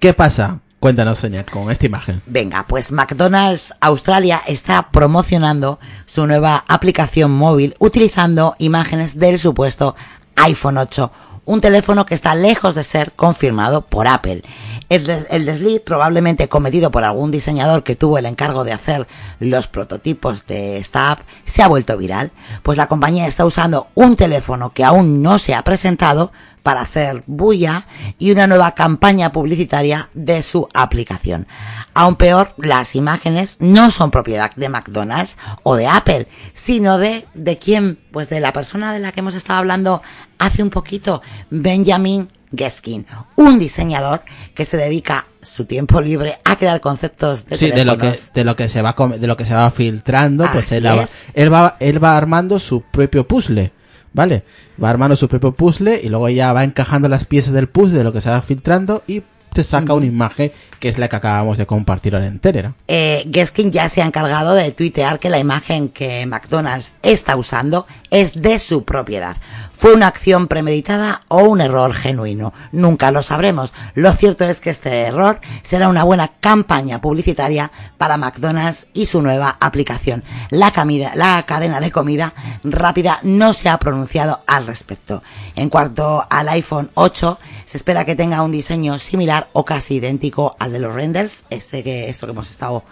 ¿qué pasa? Cuéntanos, Sonia, con esta imagen. Venga, pues McDonald's Australia está promocionando su nueva aplicación móvil utilizando imágenes del supuesto iPhone 8, un teléfono que está lejos de ser confirmado por Apple. El, des- el desliz, probablemente cometido por algún diseñador que tuvo el encargo de hacer los prototipos de esta app, se ha vuelto viral, pues la compañía está usando un teléfono que aún no se ha presentado para hacer bulla y una nueva campaña publicitaria de su aplicación. Aún peor, las imágenes no son propiedad de McDonald's o de Apple, sino de, de quién, pues de la persona de la que hemos estado hablando hace un poquito, Benjamin Geskin, un diseñador que se dedica su tiempo libre a crear conceptos de Sí, de lo que de lo que se va de lo que se va filtrando, pues él, va- él va él va armando su propio puzzle, ¿vale? Va armando su propio puzzle y luego ya va encajando las piezas del puzzle de lo que se va filtrando y te saca una imagen que es la que acabamos de compartir en Telegram. eh, Geskin ya se ha encargado de tuitear que la imagen que McDonald's está usando es de su propiedad. ¿Fue una acción premeditada o un error genuino? Nunca lo sabremos. Lo cierto es que este error será una buena campaña publicitaria para McDonald's y su nueva aplicación. La, camida- la cadena de comida rápida no se ha pronunciado al respecto. En cuanto al iPhone 8, se espera que tenga un diseño similar o casi idéntico al de los renders, este que, esto que hemos estado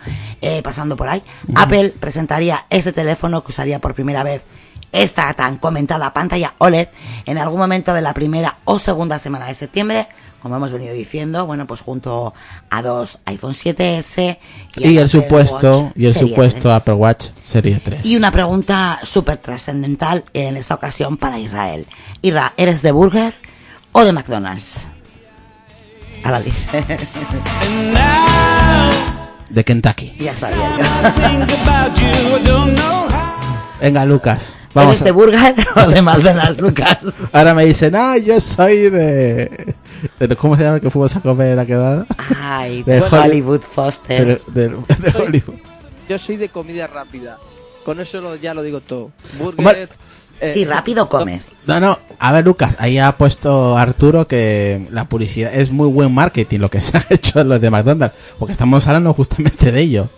eh, pasando por ahí. Apple presentaría este teléfono que usaría por primera vez esta tan comentada pantalla OLED en algún momento de la primera o segunda semana de septiembre, como hemos venido diciendo, bueno, pues junto a dos iPhone 7S Y, el supuesto Watch y el supuesto 3. Apple Watch Serie 3. Y una pregunta súper trascendental en esta ocasión para Israel. Isra, ¿eres de Burger o de McDonald's? Ahora dice, de Kentucky. ya sabía yo. Venga, Lucas. Vamos ¿Eres a- de Burger o (laughs) de McDonald's, Lucas? Ahora me dicen, ah, yo soy de... de- ¿Cómo se llama el que fuimos a comer a quedada? Ay, De de Hollywood Foster. De, de- de Hollywood. Yo soy de comida rápida. Con eso lo- ya lo digo todo. Burger. eh, Si rápido comes. No, no, a ver, Lucas, ahí ha puesto Arturo que la publicidad es muy buen marketing lo que (laughs) se ha hecho los de McDonald's, porque estamos hablando justamente de ello.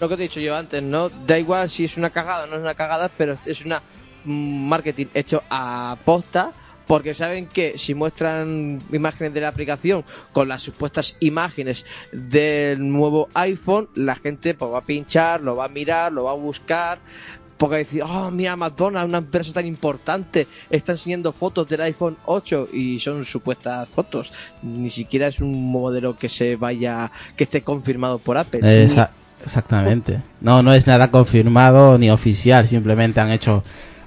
Lo que te he dicho yo antes, ¿no? Da igual si es una cagada o no es una cagada, pero es una mm, marketing hecho a posta. Porque saben que si muestran imágenes de la aplicación con las supuestas imágenes del nuevo iPhone, la gente pues, va a pinchar, lo va a mirar, lo va a buscar. Porque va a decir, oh, mira, McDonald's, una empresa tan importante, está enseñando fotos del iPhone 8 y son supuestas fotos. Ni siquiera es un modelo que se vaya, que esté confirmado por Apple. Esa- exactamente. No, no es nada confirmado ni oficial, simplemente han hecho...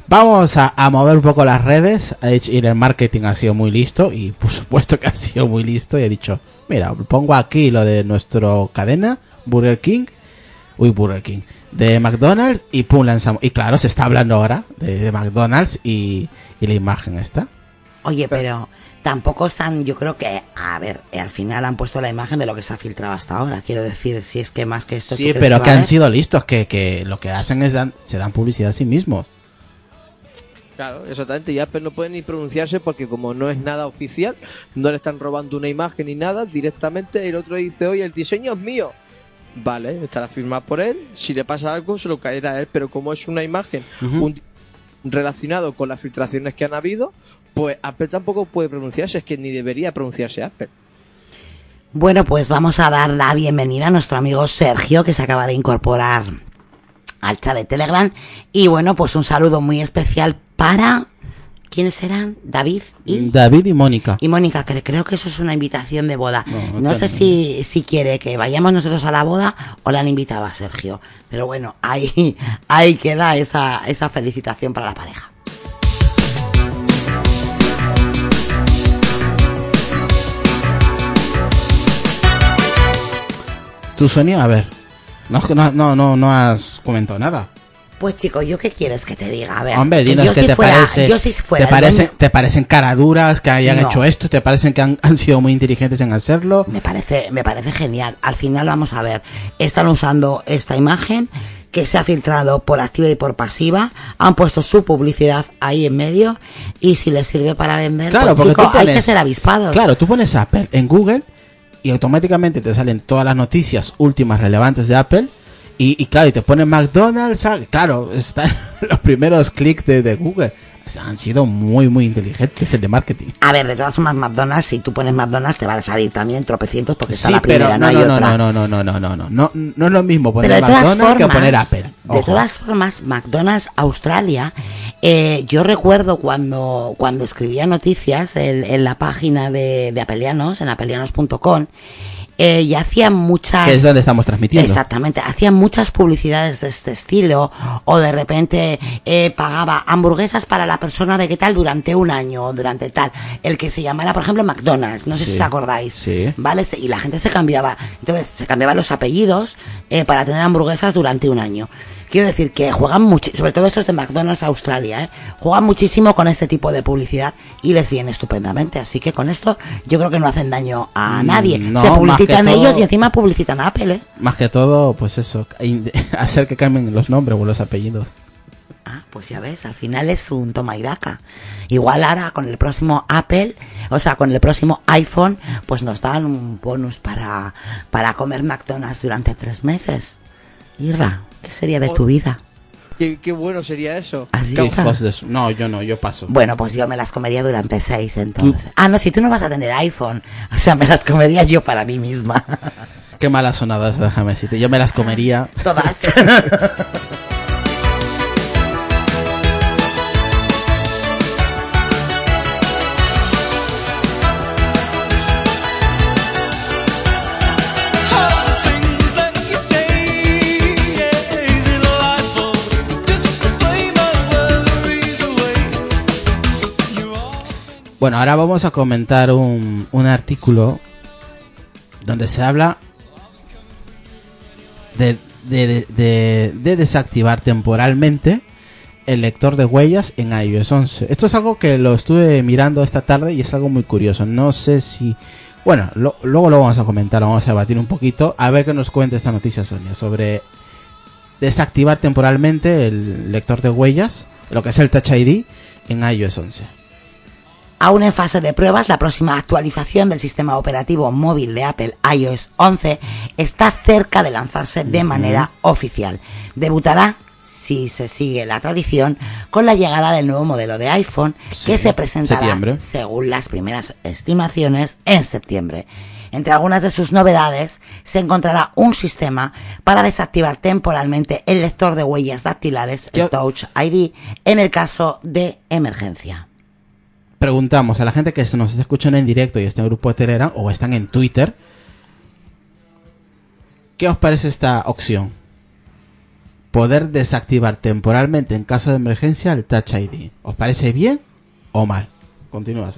Vamos a, mover un poco las redes ha y el marketing ha sido muy listo y por supuesto que ha sido muy listo y he dicho, mira, pongo aquí lo de nuestro cadena, Burger King, uy, Burger King, de McDonald's y pum, lanzamos. Y claro, se está hablando ahora de, de McDonald's y, y la imagen está. Oye, pero tampoco están, yo creo que, a ver, eh, al final han puesto la imagen de lo que se ha filtrado hasta ahora. Quiero decir, si es que más que esto. ¿tú Sí, pero que han sido listos, que, que lo que hacen es dan, se dan publicidad a sí mismos. Claro, exactamente. Y Apple no puede ni pronunciarse porque como no es nada oficial, no le están robando una imagen ni nada, directamente el otro dice, oye, el diseño es mío. Vale, estará firmado por él. Si le pasa algo, se lo caerá a él. Pero como es una imagen un- relacionado con las filtraciones que han habido, pues Apple tampoco puede pronunciarse. Es que ni debería pronunciarse Apple. Bueno, pues vamos a dar la bienvenida a nuestro amigo Sergio, que se acaba de incorporar al chat de Telegram. Y bueno, pues un saludo muy especial para. ¿Quiénes eran? David y. David y Mónica. Y Mónica, que creo que eso es una invitación de boda. No, sé si, si quiere que vayamos nosotros a la boda o la han invitado a Sergio. Pero bueno, ahí, (laughs) ahí queda esa, esa felicitación para la pareja. ¿Tú, Sonia? A ver. No, no, no, no, has comentado nada. Pues chico, ¿yo qué quieres que te diga? A ver, Hombre, dinos yo qué si te fuera- parece. Yo si fuera ¿Te, el parecen, dueño- ¿Te parecen caraduras que hayan No. hecho esto? ¿Te parecen que han, han sido muy inteligentes en hacerlo? Me parece, me parece genial. Al final vamos a ver, están usando esta imagen que se ha filtrado por activa y por pasiva, han puesto su publicidad ahí en medio y si les sirve para vender, Claro, pues, porque chico, tú pones, hay que ser avispados. Claro, tú pones Apple en Google y automáticamente te salen todas las noticias últimas relevantes de Apple. Y, claro, y te ponen McDonald's. ah, Claro, están (laughs) los primeros clics de Google. O sea, han sido muy, muy inteligentes el de marketing. A ver, de todas formas, McDonald's, si tú pones McDonald's, te van a salir también tropecientos porque está la primera, pero no, no, hay no, no, otra. no, no, no, no, no, no, no, no es lo mismo Pero poner de todas McDonald's que poner Apple. de todas formas, McDonald's Australia, eh, yo recuerdo cuando, cuando escribía noticias en, en la página de, de Apelianos, en apelianos.com, eh, y hacían muchas... Que es donde estamos transmitiendo. Exactamente, hacían muchas publicidades de este estilo, o de repente eh, pagaba hamburguesas para la persona de qué tal durante un año, o durante tal, el que se llamara, por ejemplo, McDonald's, no sé Sí, si os acordáis, sí. ¿vale? Se- Y la gente se cambiaba, entonces se cambiaban los apellidos eh, para tener hamburguesas durante un año. Quiero decir que juegan mucho, sobre todo estos de McDonald's Australia, ¿eh? juegan muchísimo con este tipo de publicidad y les viene estupendamente. Así que con esto yo creo que no hacen daño a Mm, nadie. no, Se publicitan todo- ellos y encima publicitan a Apple, ¿eh? Más que todo, pues eso, (laughs) hacer que cambien los nombres o los apellidos. Ah, pues ya ves, al final es un toma y daca. Igual ahora con el próximo Apple, o sea, con el próximo iPhone, pues nos dan un bonus para, para comer McDonald's durante tres meses. Irra, ¿qué sería de tu vida? Qué, qué bueno sería eso. Así Qué está. hijos de su- No, yo no, yo paso. Bueno, pues yo me las comería durante seis entonces. Ah, no, si tú no vas a tener iPhone, o sea, me las comería yo para mí misma. Qué mala sonada esa, déjame decirte. Yo me las comería. Todas. (laughs) Bueno, ahora vamos a comentar un, un artículo donde se habla de, de, de- de- de desactivar temporalmente el lector de huellas en iOS 11. Esto es algo que lo estuve mirando esta tarde y es algo muy curioso. No sé si... Bueno, luego lo vamos a comentar, vamos a debatir un poquito. A ver qué nos cuenta esta noticia, Sonia, sobre desactivar temporalmente el lector de huellas, lo que es el Touch ID, en iOS 11. Aún en fase de pruebas, la próxima actualización del sistema operativo móvil de Apple iOS 11 está cerca de lanzarse de manera oficial. Debutará, si se sigue la tradición, con la llegada del nuevo modelo de iPhone Sí, que se presentará, septiembre. según las primeras estimaciones, en septiembre. Entre algunas de sus novedades se encontrará un sistema para desactivar temporalmente el lector de huellas dactilares, ¿Qué- el Touch ID, en el caso de emergencia. Preguntamos a la gente que se nos está escuchando en directo y está en el grupo de Telegram o están en Twitter, ¿qué os parece esta opción? Poder desactivar temporalmente en caso de emergencia el Touch ID. ¿Os parece bien o mal? Continúa.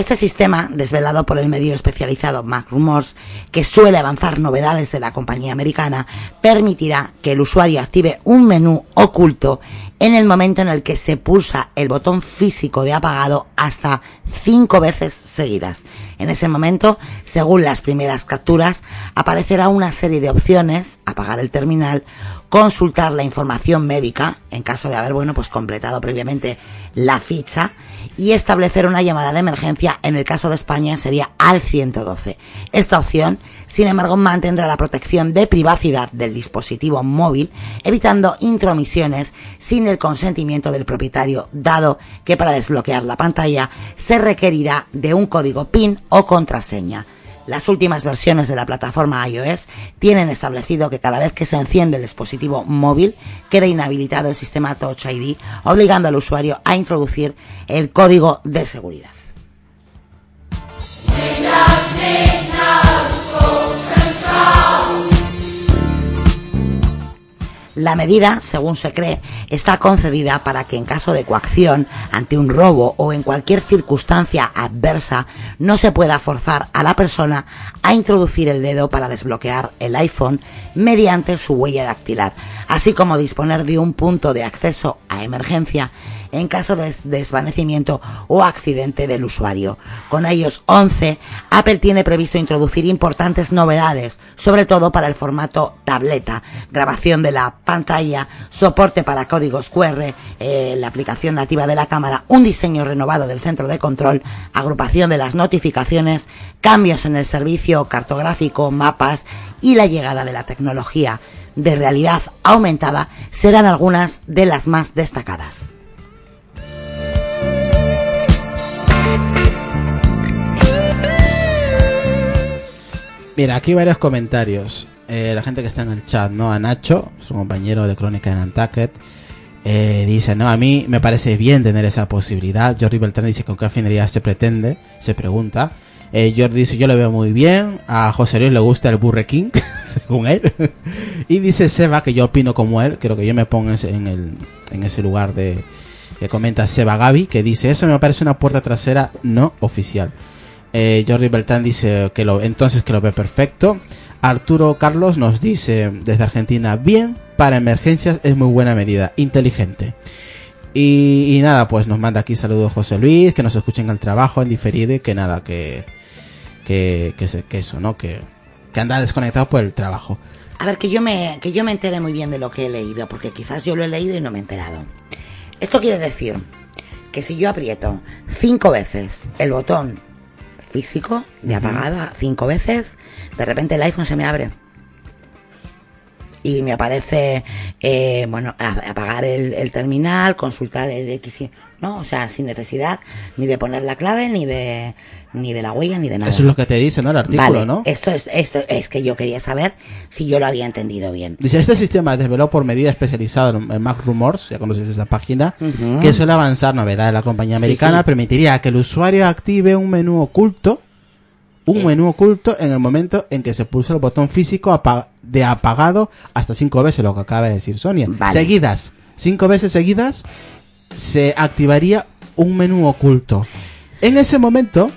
Este sistema, desvelado por el medio especializado MacRumors, que suele avanzar novedades de la compañía americana, permitirá que el usuario active un menú oculto en el momento en el que se pulsa el botón físico de apagado hasta cinco veces seguidas. En ese momento, según las primeras capturas, aparecerá una serie de opciones, apagar el terminal, consultar la información médica, en caso de haber, bueno, pues completado previamente la ficha, y establecer una llamada de emergencia, en el caso de España sería al 112. Esta opción, sin embargo, mantendrá la protección de privacidad del dispositivo móvil, evitando intromisiones sin el consentimiento del propietario, dado que para desbloquear la pantalla se requerirá de un código PIN o contraseña. Las últimas versiones de la plataforma iOS tienen establecido que cada vez que se enciende el dispositivo móvil queda inhabilitado el sistema Touch ID, obligando al usuario a introducir el código de seguridad. La medida, según se cree, está concedida para que en caso de coacción, ante un robo o en cualquier circunstancia adversa, no se pueda forzar a la persona a introducir el dedo para desbloquear el iPhone mediante su huella dactilar, así como disponer de un punto de acceso a emergencia en caso de desvanecimiento o accidente del usuario. Con ellos 11, Apple tiene previsto introducir importantes novedades, sobre todo para el formato tableta, grabación de la pantalla, soporte para códigos QR, eh, la aplicación nativa de la cámara, un diseño renovado del centro de control, agrupación de las notificaciones, cambios en el servicio cartográfico, mapas y la llegada de la tecnología de realidad aumentada serán algunas de las más destacadas. Mira, aquí varios comentarios. Eh, la gente que está en el chat, ¿no? A Nacho, su compañero de Crónica en Nantucket, eh, dice, no, a mí me parece bien tener esa posibilidad. Jordi Beltrán dice, ¿con qué finalidad se pretende? Se pregunta. Eh, Jordi dice, yo lo veo muy bien. A José Luis le gusta el Burre King, (laughs) según él. y dice Seba, que yo opino como él, creo que yo me pongo en el, en ese lugar de, que comenta Seba Gaby, que dice, eso me parece una puerta trasera no oficial. Eh, Jordi Beltrán dice que lo, entonces que lo ve perfecto. Arturo Carlos nos dice desde Argentina, bien, para emergencias es muy buena medida, inteligente. Y, y nada, pues nos manda aquí saludos José Luis, que nos escuchen al trabajo en diferido y que nada, que, que, que, que eso, ¿no? Que, que anda desconectado por el trabajo. A ver, que yo me, que yo me entere muy bien de lo que he leído, porque quizás yo lo he leído y no me he enterado. Esto quiere decir que si yo aprieto cinco veces el botón físico de apagada, cinco veces, de repente el iPhone se me abre. Y me aparece, eh, bueno, apagar el, el terminal, consultar el X, ¿no? O sea, sin necesidad ni de poner la clave, ni de, ni de la huella, ni de nada. Eso es lo que te dice, ¿no? El artículo, Vale, ¿no? Esto es, esto es que yo quería saber si yo lo había entendido bien. Dice, este sistema desveló por medida especializada en Mac Rumors, ya conoces esa página, que suele avanzar novedad de la compañía Sí, americana, sí. permitiría que el usuario active un menú oculto, un Eh. menú oculto en el momento en que se pulsa el botón físico apa- de apagado hasta cinco veces, lo que acaba de decir Sonia. Vale. Seguidas, cinco veces seguidas, se activaría un menú oculto. En ese momento,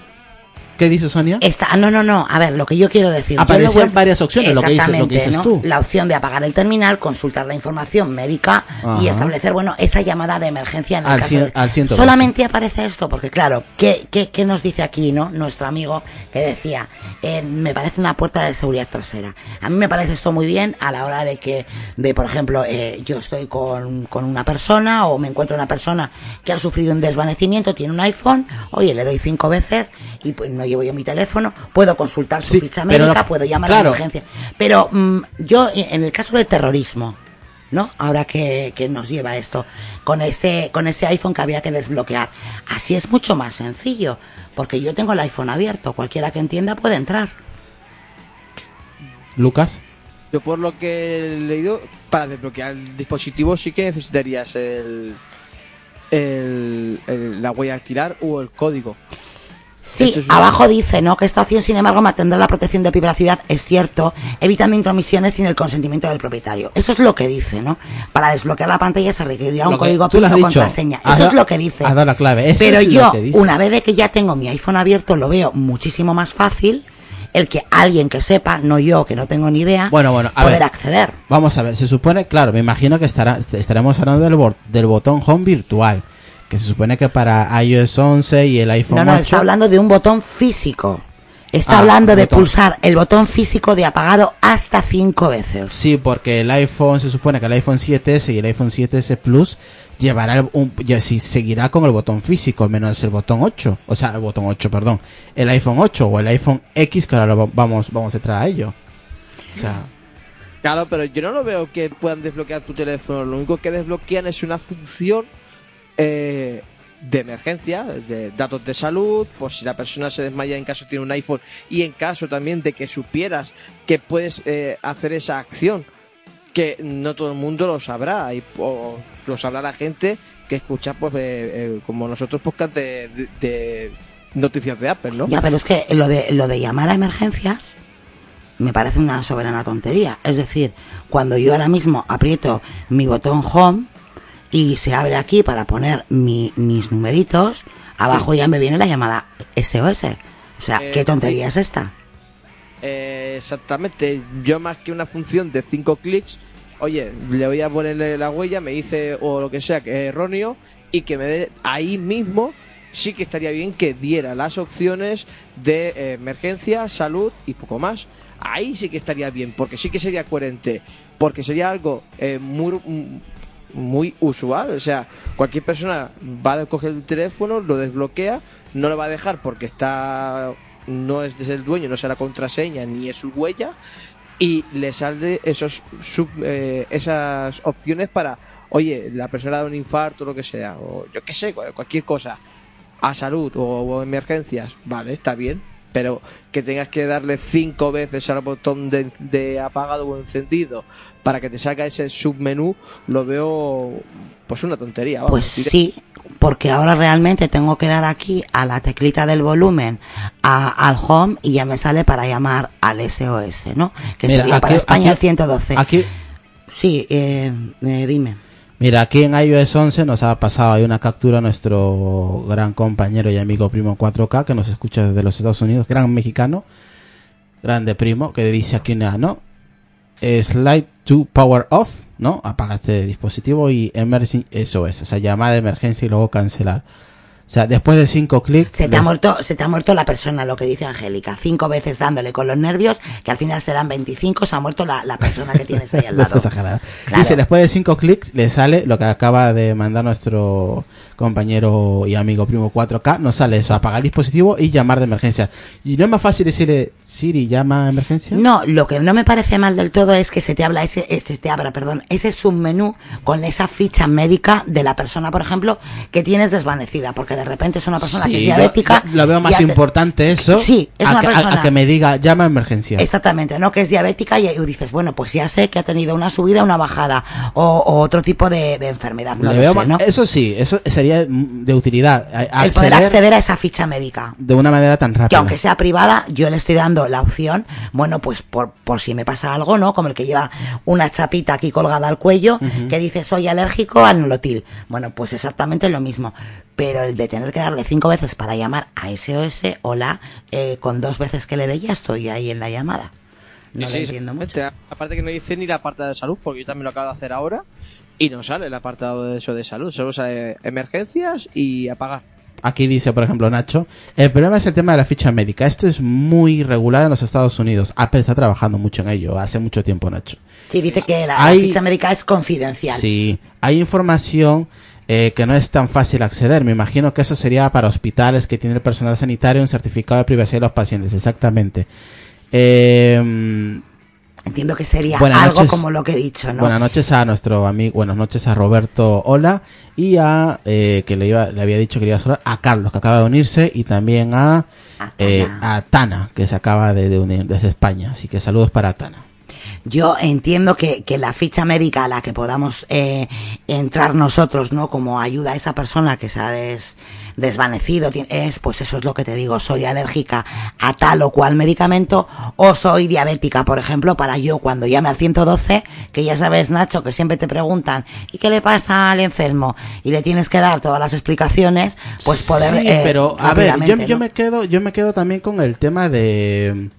¿qué dice Sonia? Esta, ah, no, no, no. A ver, lo que yo quiero decir. Aparecían varias opciones, lo que dices- lo que Exactamente, dices ¿no? tú. La opción de apagar el terminal, consultar la información médica y establecer, bueno, esa llamada de emergencia en el Al caso cien- de... al 112. Solamente aparece esto, porque claro, ¿qué, qué, qué nos dice aquí, no? Nuestro amigo que decía, eh, me parece una puerta de seguridad trasera. A mí me parece esto muy bien a la hora de que, de por ejemplo, eh, yo estoy con, con una persona o me encuentro una persona que ha sufrido un desvanecimiento, tiene un iPhone, oye, le doy cinco veces y pues no llevo yo mi teléfono, puedo consultar su Sí, ficha médica, no- puedo llamar claro. a la emergencia. Pero mm, yo, en el caso del terrorismo, ¿no? Ahora que, que nos lleva esto, con ese, con ese iPhone que había que desbloquear. Así es mucho más sencillo, porque yo tengo el iPhone abierto, cualquiera que entienda puede entrar. Lucas. Yo por lo que he leído, para desbloquear el dispositivo sí que necesitarías el, el, el- la huella dactilar o el código. Sí, una- abajo dice, ¿no? Que esta opción, sin embargo, mantendrá la protección de privacidad, es cierto, evitando intromisiones sin el consentimiento del propietario. Eso es lo que dice, ¿no? Para desbloquear la pantalla se requerirá un que- código PIN o contraseña. Eso es lo que dice. has dado la clave. Eso Pero yo, una vez de que ya tengo mi iPhone abierto, lo veo muchísimo más fácil el que alguien que sepa, no yo, que no tengo ni idea, Bueno, bueno, a poder ver. acceder. Vamos a ver, se supone, claro, me imagino que estará, estaremos hablando del botón home virtual, que se supone que para iOS 11 y el iPhone No, no, 8 está hablando de un botón físico. Está Ah, hablando de botón. pulsar el botón físico de apagado hasta cinco veces. Sí, porque el iPhone, se supone que el iPhone 7S y el iPhone 7S Plus llevará el- un, ya, sí, seguirá con el botón físico, menos el botón 8, o sea, el botón 8, perdón, el iPhone 8 o el iPhone X, que ahora lo va- vamos, vamos a entrar a ello. O sea, Claro, pero yo no lo veo que puedan desbloquear tu teléfono. Lo único que desbloquean es una función eh, de emergencia, de datos de salud, por si la persona se desmaya en caso tiene un iPhone y en caso también de que supieras que puedes eh, hacer esa acción, que no todo el mundo lo sabrá y o lo sabrá la gente que escucha, pues, eh, eh, como nosotros podcast de, de- noticias de Apple, ¿no? Ya, pero es que lo de, lo de llamar a emergencias me parece una soberana tontería. Es decir, cuando yo ahora mismo aprieto mi botón home y se abre aquí para poner mi- mis numeritos, abajo ya me viene la llamada SOS. O sea, Eh, ¿qué tontería es esta? Eh, exactamente. Yo más que una función de 5 clics, oye, le voy a ponerle la huella, me dice o lo que sea que es erróneo y que me dé ahí mismo. Sí que estaría bien que diera las opciones de eh, emergencia, salud y poco más. Ahí sí que estaría bien, porque sí que sería coherente, porque sería algo eh, muy, muy usual. O sea, cualquier persona va a coger el teléfono, lo desbloquea, no lo va a dejar porque está no es el dueño, no es la contraseña ni es su huella y le sale esos sub- eh, esas opciones para, oye, la persona da un infarto lo que sea, o yo qué sé, cual- cualquier cosa, a salud o emergencias, vale, está bien, pero que tengas que darle cinco veces al botón de, de apagado o encendido para que te salga ese submenú, lo veo pues una tontería. vamos, Pues sí, porque ahora realmente tengo que dar aquí a la teclita del volumen, a- al home y ya me sale para llamar al SOS, ¿no? Que Mira, sería para aquí- España el aquí- 112. aquí, Sí, eh, eh, dime. Mira, aquí en iOS 11 nos ha pasado ahí una captura nuestro gran compañero y amigo primo 4K que nos escucha desde los Estados Unidos, gran mexicano, grande primo, que dice aquí nada, ¿no? Slide to power off, ¿no? Apaga este dispositivo y emergency SOS, o sea, llamada de emergencia y luego cancelar. O sea, después de cinco clics... Se te, ha muerto, se te ha muerto la persona, lo que dice Angélica. Cinco veces dándole con los nervios, que al final serán 25, se ha muerto la, la persona que tienes ahí al (laughs) No es lado. exagerado. Claro. Dice, después de cinco clics le sale lo que acaba de mandar nuestro compañero y amigo primo 4K, nos sale eso, apagar el dispositivo y llamar de emergencia. Y no es más fácil decirle, Siri, llama a emergencia. No, lo que no me parece mal del todo es que se te habla ese, este, te abra, perdón, ese submenú con esa ficha médica de la persona, por ejemplo, que tienes desvanecida, porque de repente es una persona que es diabética. Lo, lo veo más importante eso Sí, es a, una que, a- a persona- que me diga, llama a emergencia. Exactamente, ¿no? Que es diabética y, y dices, bueno, pues ya sé que ha tenido una subida, una bajada o, o otro tipo de, de enfermedad. No Le lo veo sé, más- ¿no? Eso sí, eso sería de utilidad. a- El poder acceder a esa ficha médica. de una manera tan rápida. que aunque sea privada, yo le estoy dando la opción, bueno, pues por, por si me pasa algo, ¿no? Como el que lleva una chapita aquí colgada al cuello, que dice soy alérgico al nolotil. Bueno, pues exactamente lo mismo. Pero el de tener que darle cinco veces para llamar a SOS, hola, eh, con dos veces que le dé ya estoy ahí en la llamada. No Sí, lo entiendo mucho. exactamente. Aparte que no dice ni la parte de salud, porque yo también lo acabo de hacer ahora y no sale el apartado de eso de salud, solo sale emergencias y apagar. Aquí dice, por ejemplo, Nacho, el problema es el tema de la ficha médica. Esto es muy regulado en los Estados Unidos. Apple está trabajando mucho en ello, hace mucho tiempo, Nacho. Sí, dice que la, ficha médica es confidencial. Sí, hay información eh, que no es tan fácil acceder. Me imagino que eso sería para hospitales que tienen el personal sanitario un certificado de privacidad de los pacientes, exactamente. Eh, Entiendo que sería Buenas algo noches. como lo que he dicho, ¿no? Buenas noches a nuestro amigo, buenas noches a Roberto Hola y a eh, que le iba, le había dicho que le iba a saludar a Carlos que acaba de unirse y también a A eh, Tana. a Tana que se acaba de, de unir desde España, así que saludos para Tana. Yo entiendo que, que la ficha médica a la que podamos eh, entrar nosotros, ¿no? Como ayuda a esa persona que se ha des- desvanecido, es, pues eso es lo que te digo, soy alérgica a tal o cual medicamento o soy diabética, por ejemplo, para yo cuando llame al 112, que ya sabes, Nacho, que siempre te preguntan, ¿y qué le pasa al enfermo? Y le tienes que dar todas las explicaciones, pues poder... Sí, eh, pero a ver, yo, me quedo, yo me quedo también con el tema de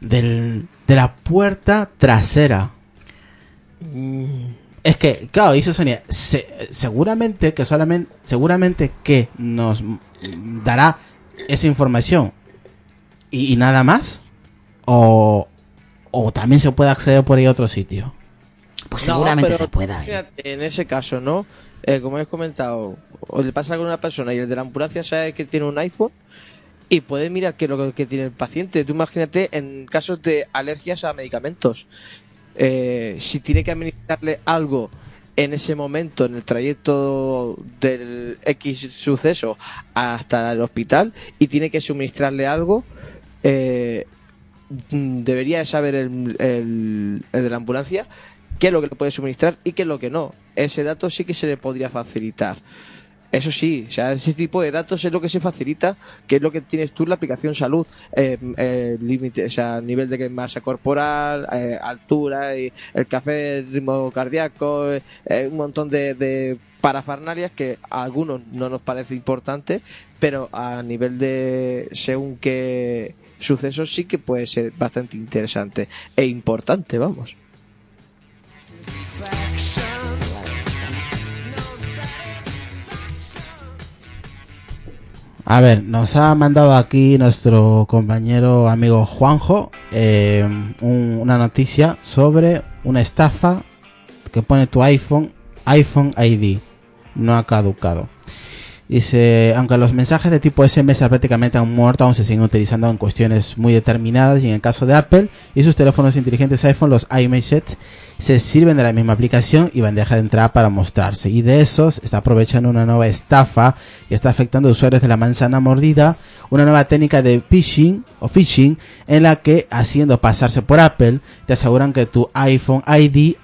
del, de la puerta trasera. Es que, claro, dice Sonia, se- seguramente que solamente, seguramente que nos mm, dará esa información y, y nada más, o, o también se puede acceder por ahí a otro sitio. Pues No, seguramente pero se pueda. ¿eh? fíjate, En ese caso, ¿no? Eh, como he comentado, o le pasa a alguna persona y el de la ambulancia sabe que tiene un iPhone y puede mirar qué es lo que tiene el paciente. Tú imagínate en casos de alergias a medicamentos. Eh, si tiene que administrarle algo en ese momento, en el trayecto del X suceso hasta el hospital y tiene que suministrarle algo, eh, mm, debería de saber el, el- el de la ambulancia qué es lo que le puede suministrar y qué es lo que no. Ese dato sí que se le podría facilitar. Eso sí, o sea, ese tipo de datos es lo que se facilita, que es lo que tienes tú en la aplicación salud, eh, límite, o sea, nivel de masa corporal, eh, altura, el café, el ritmo cardíaco, eh, eh, un montón de, de que a algunos no nos parece importante, pero a nivel de según qué sucesos sí que puede ser bastante interesante e importante, vamos. A ver, nos ha mandado aquí nuestro compañero amigo Juanjo eh, un- una noticia sobre una estafa que pone tu iPhone, iPhone ID, no ha caducado. Dice, aunque los mensajes de tipo SMS prácticamente han muerto, aún se siguen utilizando en cuestiones muy determinadas y en el caso de Apple y sus teléfonos inteligentes iPhone, los iMessage se sirven de la misma aplicación y bandeja de entrada para mostrarse. Y de esos está aprovechando una nueva estafa y está afectando a usuarios de la manzana mordida, una nueva técnica de phishing o phishing en la que haciendo pasarse por Apple te aseguran que tu iPhone ID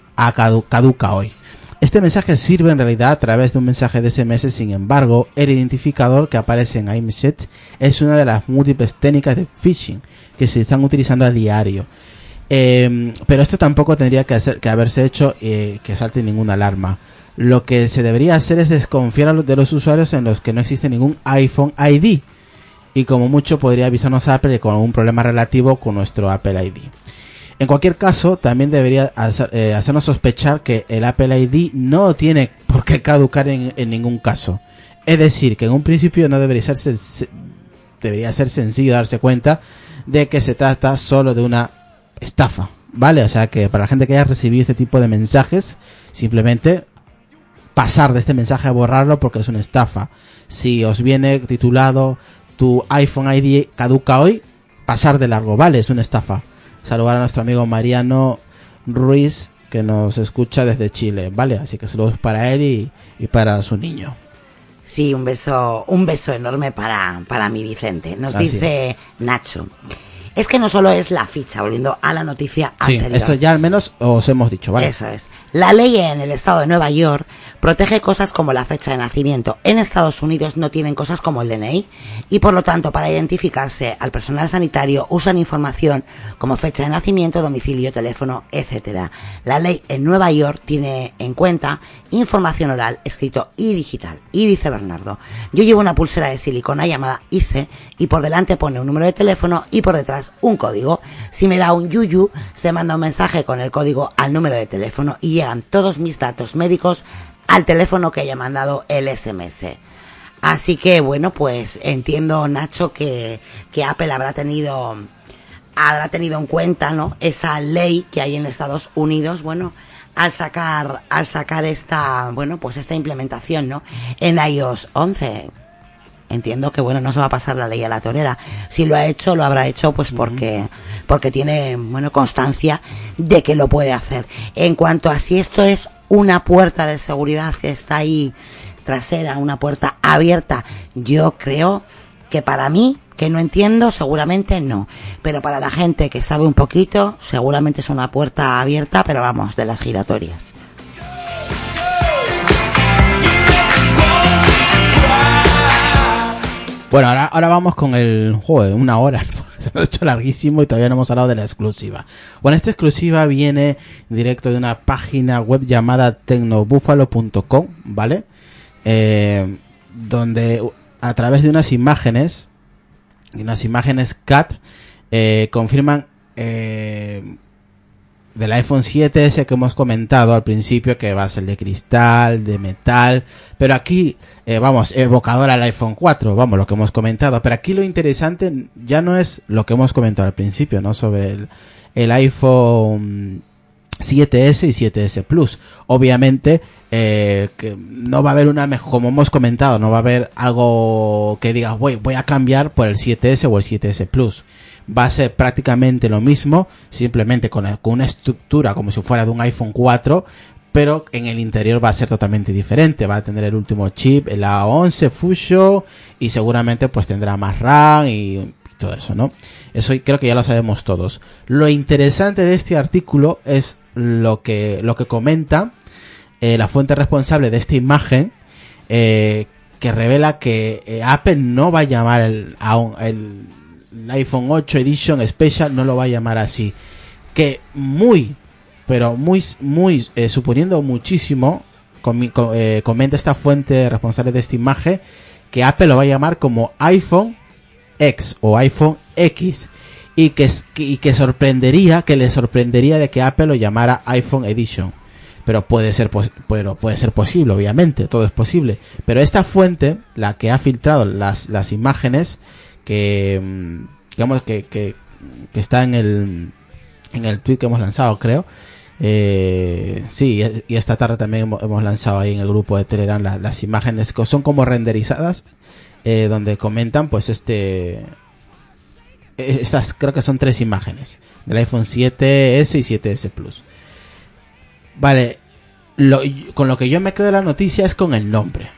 caduca hoy. Este mensaje sirve en realidad a través de un mensaje de SMS, sin embargo, el identificador que aparece en iMessage es una de las múltiples técnicas de phishing que se están utilizando a diario. Eh, pero esto tampoco tendría que, haberse hecho eh, que salte ninguna alarma. Lo que se debería hacer es desconfiar de los usuarios en los que no existe ningún iPhone ID. Y como mucho podría avisarnos Apple con algún problema relativo con nuestro Apple ID. En cualquier caso, también debería eh, hacernos sospechar que el Apple ID no tiene por qué caducar en, en ningún caso. Es decir, que en un principio no debería ser, sen- debería ser sencillo darse cuenta de que se trata solo de una estafa, ¿vale? O sea que para la gente que haya recibido este tipo de mensajes, simplemente pasar de este mensaje a borrarlo porque es una estafa. Si os viene titulado tu iPhone ID caduca hoy, pasar de largo, ¿vale? Es una estafa. Saludar a nuestro amigo Mariano Ruiz que nos escucha desde Chile, ¿vale? Así que saludos para él y, y para su niño. Sí, un beso, un beso enorme para, para mi Vicente. Nos Así dice Nacho. Es que no solo es la ficha, volviendo a la noticia Sí, anterior. esto ya al menos os hemos dicho, ¿vale? Eso es. La ley en el estado de Nueva York protege cosas como la fecha de nacimiento. En Estados Unidos no tienen cosas como el DNI y por lo tanto para identificarse al personal sanitario usan información como fecha de nacimiento, domicilio, teléfono, etcétera. La ley en Nueva York tiene en cuenta información oral, escrito y digital. Y dice Bernardo, yo llevo una pulsera de silicona llamada ICE y por delante pone un número de teléfono y por detrás un código. Si me da un yuyu, se manda un mensaje con el código al número de teléfono y llegan todos mis datos médicos al teléfono que haya mandado el SMS. Así que bueno, pues entiendo Nacho que, que Apple habrá tenido habrá tenido en cuenta, ¿no? Esa ley que hay en Estados Unidos, bueno, al sacar al sacar esta, bueno, pues esta implementación, ¿no? En iOS 11 entiendo que bueno no se va a pasar la ley a la torera si lo ha hecho lo habrá hecho pues porque porque tiene bueno constancia de que lo puede hacer en cuanto a si esto es una puerta de seguridad que está ahí trasera una puerta abierta yo creo que para mí Que no entiendo, seguramente no. Pero para la gente que sabe un poquito, seguramente es una puerta abierta, pero vamos, de las giratorias. Bueno, ahora, ahora vamos con el juego una hora. (laughs) Se nos ha hecho larguísimo y todavía no hemos hablado de la exclusiva. Bueno, esta exclusiva viene directo de una página web llamada tecnobuffalo.com, ¿vale? Eh, donde a través de unas imágenes, unas imágenes CAT, eh, confirman eh, del iPhone 7S que hemos comentado al principio que va a ser de cristal, de metal, pero aquí, eh, vamos, evocador al iPhone 4, vamos, lo que hemos comentado, pero aquí lo interesante ya no es lo que hemos comentado al principio, ¿no? Sobre el, el iPhone 7S y 7S Plus. Obviamente, eh, que no va a haber una mejor, como hemos comentado, no va a haber algo que digas, voy, voy a cambiar por el 7S o el 7S Plus. Va a ser prácticamente lo mismo, simplemente con, una estructura como si fuera de un iPhone 4, pero en el interior va a ser totalmente diferente. Va a tener el último chip, el A11 Fusion, y seguramente pues tendrá más RAM y, todo eso, ¿no? Eso creo que ya lo sabemos todos. Lo interesante de este artículo es lo que, lo que comenta eh, la fuente responsable de esta imagen, eh, que revela que eh, Apple no va a llamar a un- el, el iPhone 8 Edition Special, no lo va a llamar así. Que muy, pero muy, muy, eh, suponiendo muchísimo, eh, comenta esta fuente responsable de esta imagen, que Apple lo va a llamar como iPhone X o iPhone X y que, y que sorprendería, que le sorprendería de que Apple lo llamara iPhone Edition. Pero puede ser, pero puede ser posible, obviamente, todo es posible. Pero esta fuente, la que ha filtrado las, las imágenes, que, mm, digamos que, que, está en el, en el tweet que hemos lanzado, creo. Eh, sí, y esta tarde también hemos, lanzado ahí en el grupo de Telegram la- las imágenes que son como renderizadas, eh, donde comentan pues este eh, estas creo que son tres imágenes del iPhone 7S y 7S Plus. Vale, con lo que yo me quedo de la noticia es con el nombre.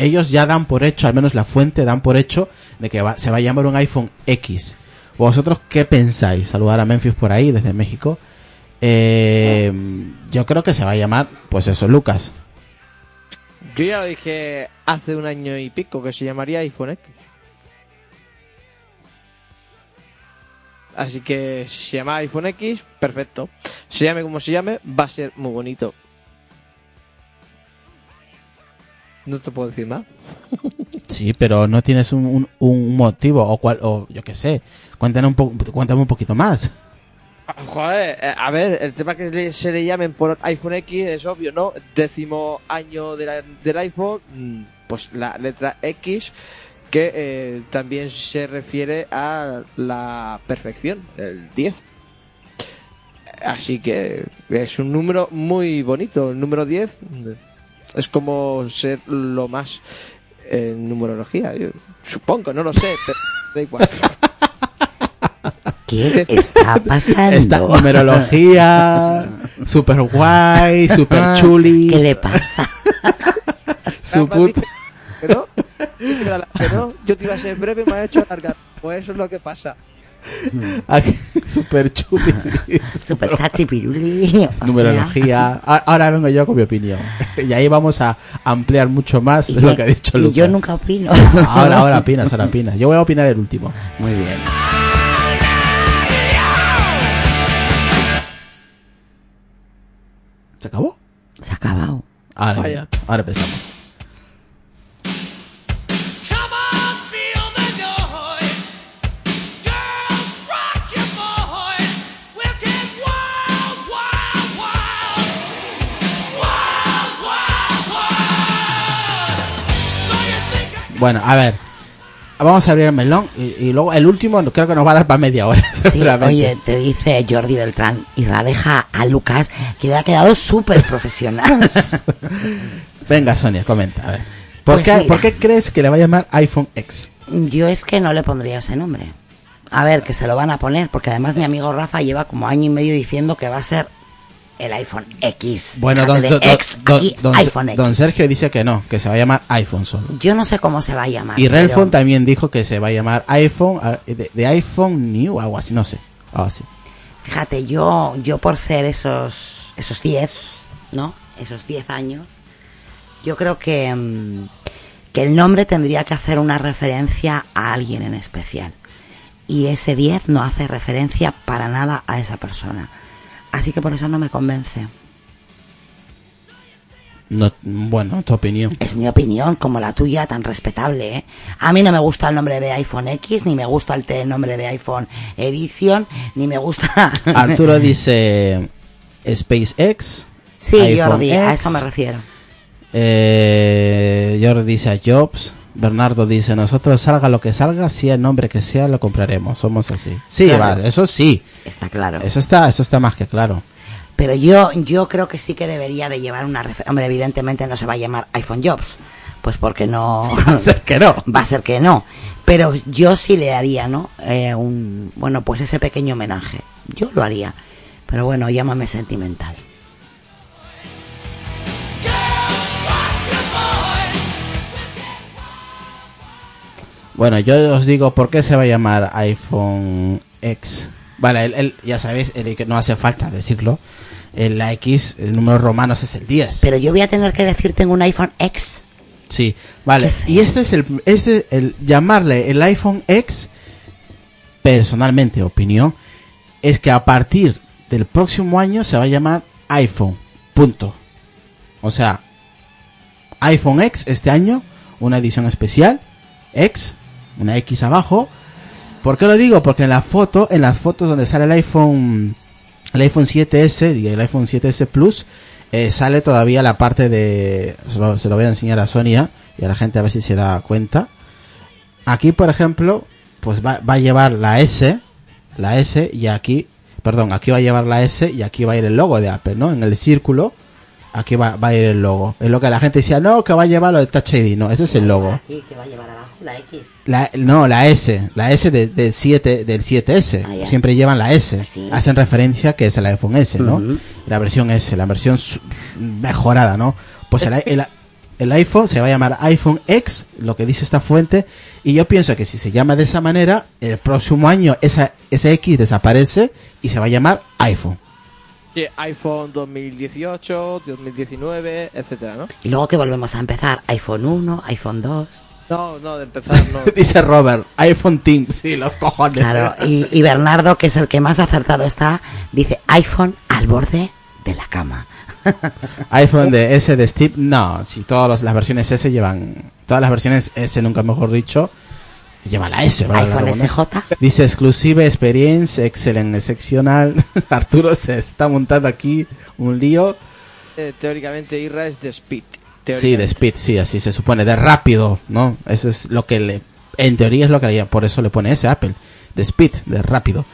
Ellos ya dan por hecho, al menos la fuente dan por hecho de que se va a llamar un iPhone X. ¿Vosotros qué pensáis? Saludar a Memphis por ahí, desde México. Eh, yo creo que se va a llamar, pues eso, Lucas. Yo ya lo dije hace un año y pico que se llamaría iPhone X. Así que si se llama iPhone X, perfecto. Se llame como se llame, va a ser muy bonito. No te puedo decir más. Sí, pero no tienes un, un- un motivo o cual, o yo qué sé. Cuéntame un, po- cuéntame un poquito más. Joder, eh, a ver, el tema que le- se le llamen por iPhone X es obvio, ¿no? Décimo año de la- del iPhone, mm, pues la letra X, que eh, también se refiere a la perfección, el 10. Así que es un número muy bonito, el número 10 es como ser lo más en numerología, yo supongo, no lo sé, pero da igual. ¿Qué está pasando? Esta numerología, super guay, super chulis. ¿Qué le pasa? su puta- que no, que yo te iba a ser breve y me ha hecho alargar. Pues eso es lo que pasa. (laughs) Aquí, super chulis. (laughs) Super chachi piruli. sea, Numerología. Ahora vengo yo con mi opinión. (laughs) Y ahí vamos a ampliar mucho más y de lo que ha dicho y Lucas. yo nunca opino. Ahora, ahora opinas, ahora opinas. Yo voy a opinar el último. Muy bien. ¿Se acabó? Se ha acabado. Ahora, ahora empezamos. Bueno, a ver. Vamos a abrir el melón y, y luego el último creo que nos va a dar para media hora. (laughs) Sí, oye, te dice Jordi Beltrán y radeja a Lucas que le ha quedado súper profesional. (laughs) Venga, Sonia, comenta. A ver. ¿Por, Pues qué, mira. ¿Por qué crees que le va a llamar iPhone X? Yo es que no le pondría ese nombre. A ver, que se lo van a poner, porque además mi amigo Rafa lleva como año y medio diciendo que va a ser el iPhone X. Bueno, don, X, don- aquí, don- iPhone X. don Sergio dice que no, que se va a llamar iPhone solo. Yo no sé cómo se va a llamar. Y pero- Relfon también dijo que se va a llamar iPhone, ah, de, de iPhone New, algo así, no sé. Algo así. Fíjate, yo, yo por ser esos, esos 10, ¿no? Esos 10 años, yo creo que, mm, que el nombre tendría que hacer una referencia a alguien en especial. Y ese 10 no hace referencia para nada a esa persona. Así que por eso no me convence. No, bueno, tu opinión. Es mi opinión, como la tuya, tan respetable, ¿eh? A mí no me gusta el nombre de iPhone X, ni me gusta el, nombre de iPhone Edition, ni me gusta... (laughs) Arturo dice SpaceX. Sí, iPhone Jordi, a X. eso me refiero. Eh, Jordi dice a Jobs. Bernardo dice, nosotros salga lo que salga, sea el nombre que sea, lo compraremos. Somos así. Sí, Claro. va, eso sí. Está claro. Eso está, eso está más que claro. Pero yo, yo creo que sí que debería de llevar una referencia. Hombre, evidentemente no se va a llamar iPhone Jobs. Pues porque no. (laughs) Va a ser que no. (laughs) Va a ser que no. Pero yo sí le haría, ¿no? Eh, un, bueno, pues ese pequeño homenaje. Yo lo haría. Pero bueno, llámame sentimental. Bueno, yo os digo por qué se va a llamar iPhone X. Vale, el, el- ya sabéis, el que no hace falta decirlo. El, la X, el número romanos es el 10. Pero yo voy a tener que decir tengo un iPhone X. Sí, vale. Y este es el, este, el llamarle el iPhone X, personalmente, opinión, es que a partir del próximo año se va a llamar iPhone. Punto. O sea, iPhone X este año, una edición especial, X, una X abajo. ¿Por qué lo digo? Porque en la foto, en las fotos donde sale el iPhone, el iPhone 7S y el iPhone 7S Plus, eh, sale todavía la parte de, se lo, voy a enseñar a Sonia y a la gente a ver si se da cuenta. Aquí, por ejemplo, pues va, a llevar la S, la S y aquí, perdón, aquí va a llevar la S y aquí va a ir el logo de Apple, ¿no? En el círculo, aquí va, a ir el logo. Es lo que la gente decía, no, que va a llevar lo de Touch ID, no, ese es el logo. Aquí, que va a llevar abajo la X. La, no, la S, la S de, del 7, del 7S. Ah. Siempre llevan la S. Sí. Hacen referencia que es el iPhone S, ¿no? La versión S, la versión mejorada, ¿no? Pues el, el, el iPhone se va a llamar iPhone X, lo que dice esta fuente, y yo pienso que si se llama de esa manera, el próximo año esa, ese X desaparece y se va a llamar iPhone. Sí, iPhone 2018, 2019, etcétera, ¿no? Y luego que volvemos a empezar. iPhone 1, iPhone 2. No, no, de empezar no. (laughs) dice Robert, iPhone Team, sí, los cojones. Claro, y, y Bernardo, que es el que más acertado está, dice iPhone al borde de la cama. (laughs) iPhone de S de Steve, no, si todas las versiones S llevan, todas las versiones S nunca mejor dicho, llevan la S. ¿verdad? iPhone. SJ. Dice exclusive experience, excellent, excepcional. (laughs) Arturo se está montando aquí un lío. Eh, teóricamente Irra es de Speed. Sí, de speed, sí, así se supone, de rápido, ¿no? Eso es lo que le, en teoría es lo que le, por eso le pone ese Apple, de speed, de rápido.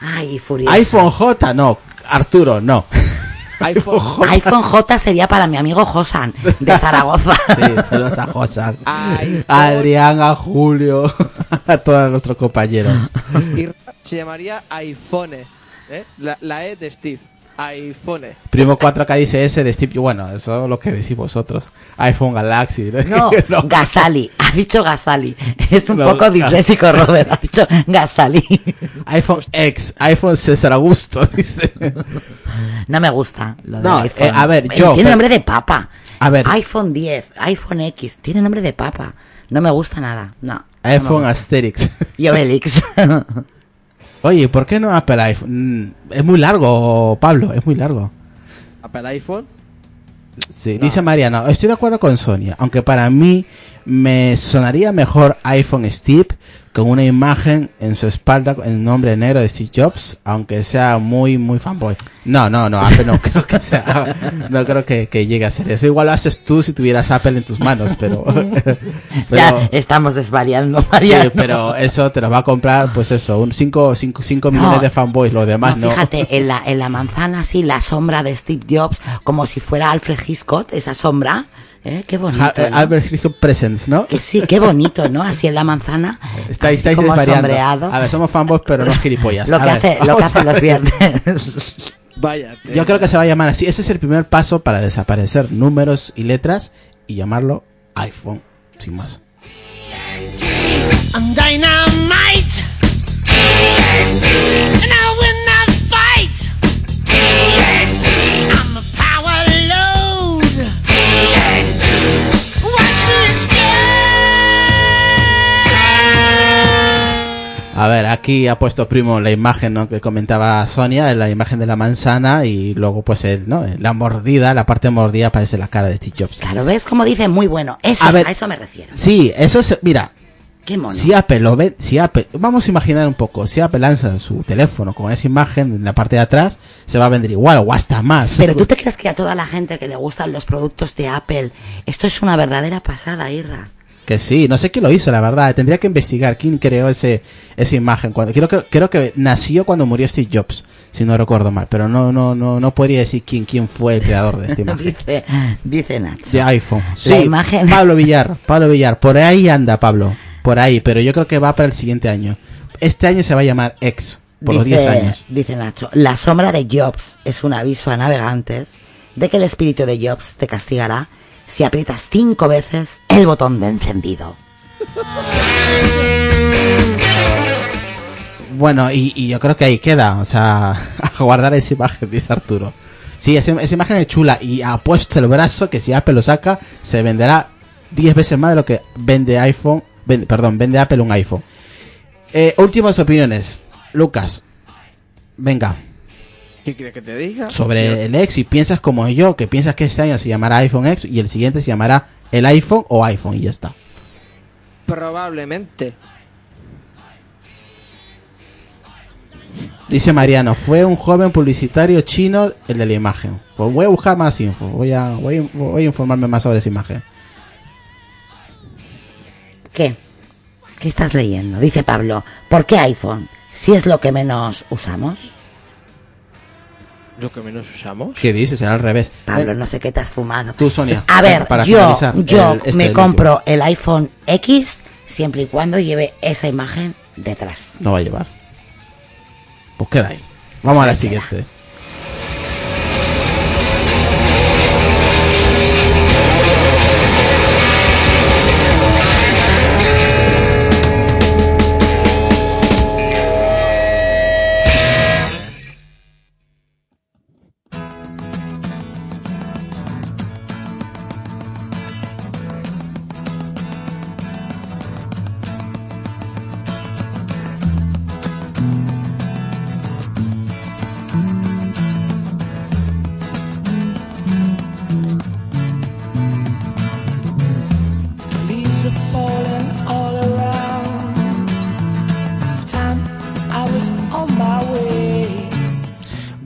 Ay, furioso. iPhone J, no, Arturo, no. (laughs) iPhone. iPhone J sería para mi amigo Josan, de (laughs) Zaragoza. Sí, saludos a Josa, iPhone. a Adrián, a Julio, (laughs) a todos nuestros compañeros. Se llamaría iPhone. ¿eh? La, la E de Steve. iPhone. Primo 4K dice S de Steve, bueno, eso es lo que decís vosotros. iPhone Galaxy. (laughs) No, No. Gasali. Ha dicho Gasali. Es un No, poco disléxico, Robert. Ha dicho Gasali. (laughs) iPhone X, iPhone César Augusto, (laughs) dice. No me gusta lo de No, iPhone. eh, a ver, Eh, yo, Tiene pero- nombre de papa. A ver. iPhone 10, iPhone X. Tiene nombre de papa. No me gusta nada. No. no iPhone gusta. Asterix. Y Obelix. Oye, ¿por qué no Apple iPhone? Mm, Es muy largo, Pablo, es muy largo. Apple iPhone. Sí, dice Mariano, estoy de acuerdo con Sonia, aunque para mí me sonaría mejor iPhone Steve con una imagen en su espalda en el nombre negro de Steve Jobs, aunque sea muy, muy fanboy. No, no, no, Apple no (laughs) creo que sea, no creo que, que llegue a ser eso. Igual lo haces tú si tuvieras Apple en tus manos, pero, (laughs) ya estamos desvariando, sí, Mariano. pero eso te lo va a comprar, pues eso, un 5 cinco, cinco No. millones de fanboys, los demás No, no. fíjate, en la, en la manzana, sí, la sombra de Steve Jobs, como si fuera Alfred Hitchcock, esa sombra. ¿Eh? Qué bonito. Eh, ¿no? Albert Hitchcock Presents, ¿no? Que sí, qué bonito, ¿no? Así en la manzana. Está, así estáis como sombreado. A ver, somos fanboys, pero no gilipollas. lo que, hace, lo que vamos hacen los viernes. (laughs) Vaya. Yo creo que se va a llamar así. Ese es el primer paso para desaparecer números y letras y llamarlo iPhone, sin más. I'm dynamite. And I A ver, aquí ha puesto primo la imagen ¿no? que comentaba Sonia, la imagen de la manzana y luego pues el, ¿no? la mordida, la parte mordida parece la cara de Steve Jobs. Claro, ¿ves? Como dice, muy bueno. Eso, A es- ver. a eso me refiero. Sí, eso es, mira, Qué mono. si Apple lo ve, si Apple, vamos a imaginar un poco, si Apple lanza su teléfono con esa imagen en la parte de atrás, se va a vender igual o hasta más. Pero tú te crees que a toda la gente que le gustan los productos de Apple, esto es una verdadera pasada, Irra. Que sí, no sé quién lo hizo, la verdad. Tendría que investigar quién creó ese, esa imagen. Cuando, creo que, creo que nació cuando murió Steve Jobs, si no recuerdo mal. Pero no, no, no, no podría decir quién, quién fue el creador de esta (laughs) imagen. Dice, dice Nacho. De iPhone. La Sí, imagen- (laughs) Pablo Villar, Pablo Villar. Por ahí anda Pablo. Por ahí, pero yo creo que va para el siguiente año. Este año se va a llamar X, por los 10 años. Dice Nacho, la sombra de Jobs es un aviso a navegantes de que el espíritu de Jobs te castigará si aprietas cinco veces el botón de encendido. Bueno, y, yo creo que ahí queda. O sea, (laughs) a guardar esa imagen, dice Arturo. Sí, esa, imagen es chula y ha puesto el brazo que si Apple lo saca, se venderá 10 veces más de lo que vende iPhone. perdón, vende Apple un iPhone. Eh, últimas opiniones. Lucas, venga, ¿Qué quieres que te diga? sobre el X. Si piensas como yo, que piensas que este año se llamará iPhone X y el siguiente se llamará el iPhone o iPhone y ya está. Probablemente. Dice Mariano, fue un joven publicitario chino el de la imagen. Pues voy a buscar más info, voy a, voy, a- voy a informarme más sobre esa imagen. ¿Qué? ¿Qué estás leyendo? Dice Pablo, ¿por qué iPhone? Si es lo que menos usamos. Lo que menos usamos. ¿Qué dices? Será al revés. Pablo, no sé qué te has fumado. Tú, Sonia, A ver, para yo, yo el- este, me el compro el iPhone X siempre y cuando lleve esa imagen detrás. No va a llevar. Pues queda ahí. Vamos a la queda.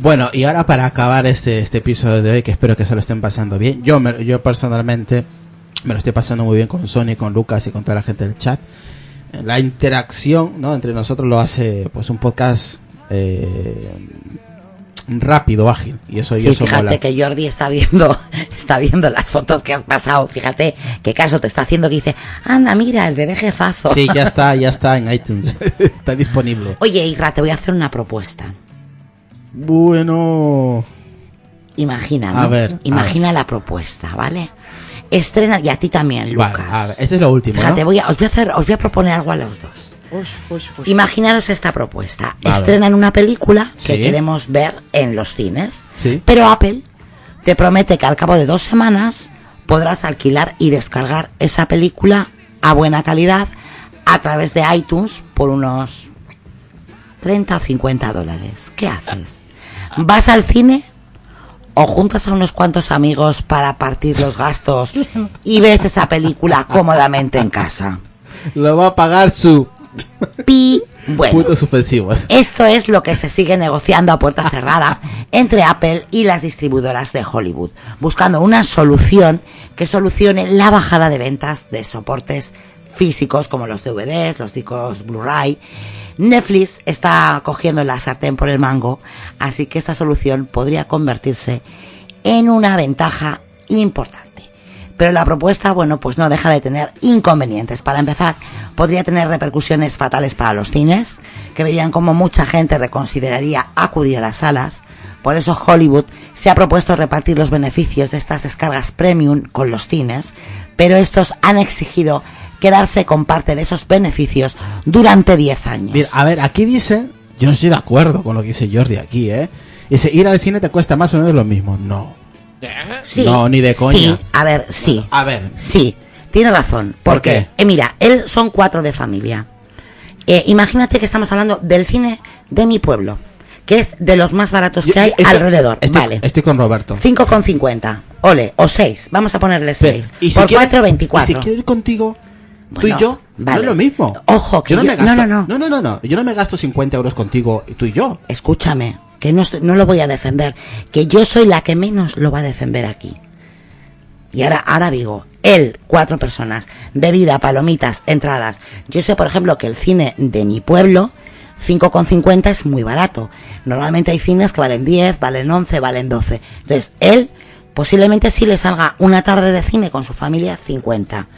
Bueno, y ahora para acabar este, este episodio de hoy, que espero que se lo estén pasando bien. Yo, me- yo personalmente me lo estoy pasando muy bien con Sony, con Lucas y con toda la gente del chat. La interacción ¿no? entre nosotros lo hace pues un podcast eh, rápido, ágil. Y eso, y Sí, eso fíjate mola. que Jordi está viendo, (laughs) está viendo las fotos que has pasado. Fíjate qué caso te está haciendo que dice, anda, mira, el bebé jefazo. Sí, ya (laughs) está, ya está en iTunes. (laughs) está disponible. Oye, Isra, te voy a hacer una propuesta. Bueno. Imagina, ¿no? A ver, a Imagina la propuesta, ¿vale? Estrena, y a ti también, Vale, Lucas. a ver, este es lo último, Fíjate, ¿no? voy a, os voy a hacer, os voy a proponer algo a los dos. Uy, uy, uy. Imaginaros esta propuesta. Vale. Estrenan una película que Sí. queremos ver en los cines. Sí. Pero Apple te promete que al cabo de dos semanas podrás alquilar y descargar esa película a buena calidad a través de iTunes por unos 30 o 50 dólares. ¿Qué haces? ¿Vas al cine? ¿O juntas a unos cuantos amigos para partir los gastos y ves esa película cómodamente en casa? Lo va a pagar su Pi. Bueno, puntos suspensivos. esto es lo que se sigue negociando a puerta cerrada entre Apple y las distribuidoras de Hollywood, buscando una solución que solucione la bajada de ventas de soportes físicos como los DVDs, los discos Blu-ray. Netflix está cogiendo la sartén por el mango, así que esta solución podría convertirse en una ventaja importante. Pero la propuesta, bueno, pues no deja de tener inconvenientes. Para empezar, podría tener repercusiones fatales para los cines, que verían como mucha gente reconsideraría acudir a las salas. Por eso Hollywood se ha propuesto repartir los beneficios de estas descargas premium con los cines, pero estos han exigido quedarse con parte de esos beneficios durante 10 años. Mira, a ver, aquí dice, yo no estoy de acuerdo con lo que dice Jordi aquí, ¿eh? Dice, ir al cine te cuesta más o menos lo mismo. No. Sí, No, ni de coña. Sí, a ver, sí. A ver, Sí, tiene razón. ¿Por Porque, qué? eh, mira, él son cuatro de familia. Eh, imagínate que estamos hablando del cine de mi pueblo, que es de los más baratos yo- que hay estoy- alrededor. Estoy, vale. estoy con Roberto. 5,50. Ole, o 6. Vamos a ponerle Pero, 6. y si Por quiere- 4, 24. y si quiero ir contigo, tú y yo, vale. no es lo mismo. Ojo, que yo no, yo- me gasto, no, no, no. no, no, no, no. Yo no me gasto 50 euros contigo, tú y yo. Escúchame, que no, estoy- no lo voy a defender, que yo soy la que menos lo va a defender aquí. Y ahora, ahora digo, él, cuatro personas, bebida, palomitas, entradas. Yo sé, por ejemplo, que el cine de mi pueblo, 5,50 es muy barato. Normalmente hay cines que valen 10, valen 11, valen 12. Entonces, él posiblemente sí le salga una tarde de cine con su familia 50.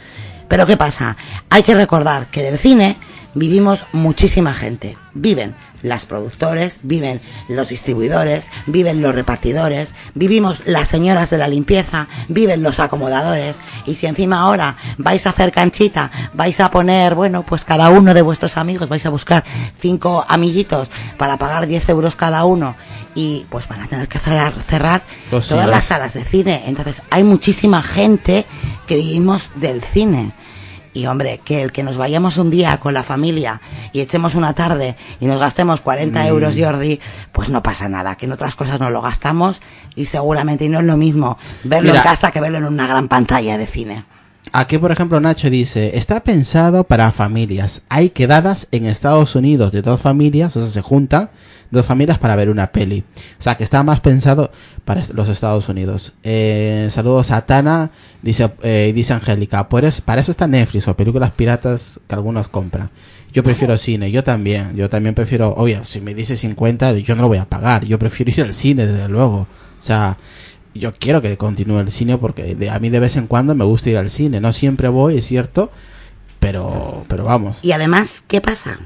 Pero ¿qué pasa? Hay que recordar que del cine vivimos muchísima gente. Viven las productores, viven los distribuidores, viven los repartidores, vivimos las señoras de la limpieza, viven los acomodadores. Y si encima ahora vais a hacer canchita, vais a poner, bueno, pues cada uno de vuestros amigos, vais a buscar cinco amiguitos para pagar 10 euros cada uno y pues van a tener que cerrar, cerrar Pues todas ¿ves? las salas de cine. Entonces hay muchísima gente que vivimos del cine. Y hombre, que el que nos vayamos un día con la familia y echemos una tarde y nos gastemos 40 Mm. euros, Jordi, pues no pasa nada, que en otras cosas nos lo gastamos y seguramente y no es lo mismo verlo Mira. en casa que verlo en una gran pantalla de cine. Aquí, por ejemplo, Nacho dice, está pensado para familias. Hay quedadas en Estados Unidos de dos familias, o sea, se juntan dos familias para ver una peli. O sea, que está más pensado para los Estados Unidos. Eh, saludos a Tana, dice, eh, dice Angélica, pues para eso está Netflix o películas piratas que algunos compran. Yo prefiero cine, yo también, yo también prefiero, obvio, si me dice 50, yo no lo voy a pagar, yo prefiero ir al cine, desde luego. O sea, yo quiero que continúe el cine porque de- a mí de vez en cuando me gusta ir al cine. No siempre voy, es cierto, pero, pero vamos. Y además, ¿qué pasa?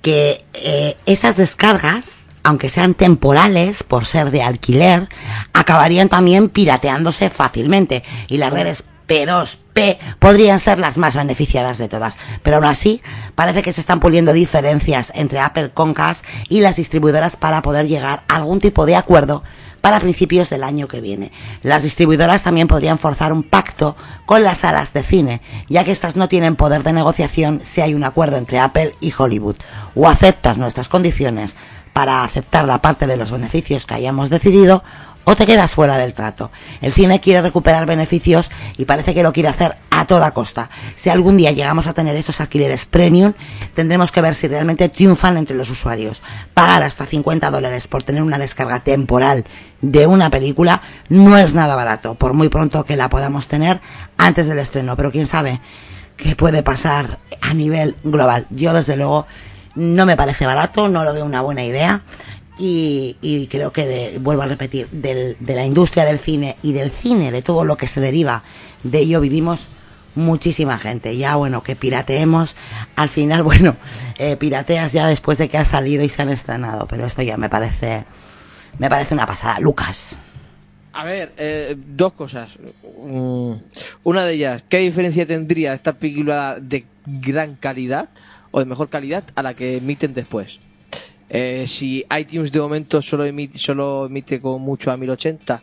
Que eh, esas descargas, aunque sean temporales por ser de alquiler, acabarían también pirateándose fácilmente. Y las redes P2P podrían ser las más beneficiadas de todas. Pero aún así, parece que se están puliendo diferencias entre Apple Concast y las distribuidoras para poder llegar a algún tipo de acuerdo para principios del año que viene. Las distribuidoras también podrían forzar un pacto con las salas de cine, ya que estas no tienen poder de negociación si hay un acuerdo entre Apple y Hollywood. O aceptas nuestras condiciones para aceptar la parte de los beneficios que hayamos decidido, o te quedas fuera del trato. El cine quiere recuperar beneficios y parece que lo quiere hacer a toda costa. Si algún día llegamos a tener estos alquileres premium, tendremos que ver si realmente triunfan entre los usuarios. Pagar hasta 50 dólares por tener una descarga temporal de una película no es nada barato, por muy pronto que la podamos tener antes del estreno. Pero quién sabe qué puede pasar a nivel global. Yo desde luego no me parece barato, no lo veo una buena idea y, creo que, de- vuelvo a repetir, del- de la industria del cine y del cine, de todo lo que se deriva de ello, vivimos muchísima gente. Ya, bueno, que pirateemos, al final, (laughs) bueno, eh, pirateas ya después de que ha salido y se han estrenado, pero esto ya me parece, me parece una pasada. Lucas. A ver, eh, dos cosas. Mm, Una de ellas, ¿qué diferencia tendría esta película de gran calidad o de mejor calidad a la que emiten después? Eh, si iTunes de momento solo emite, solo emite con mucho a 1080,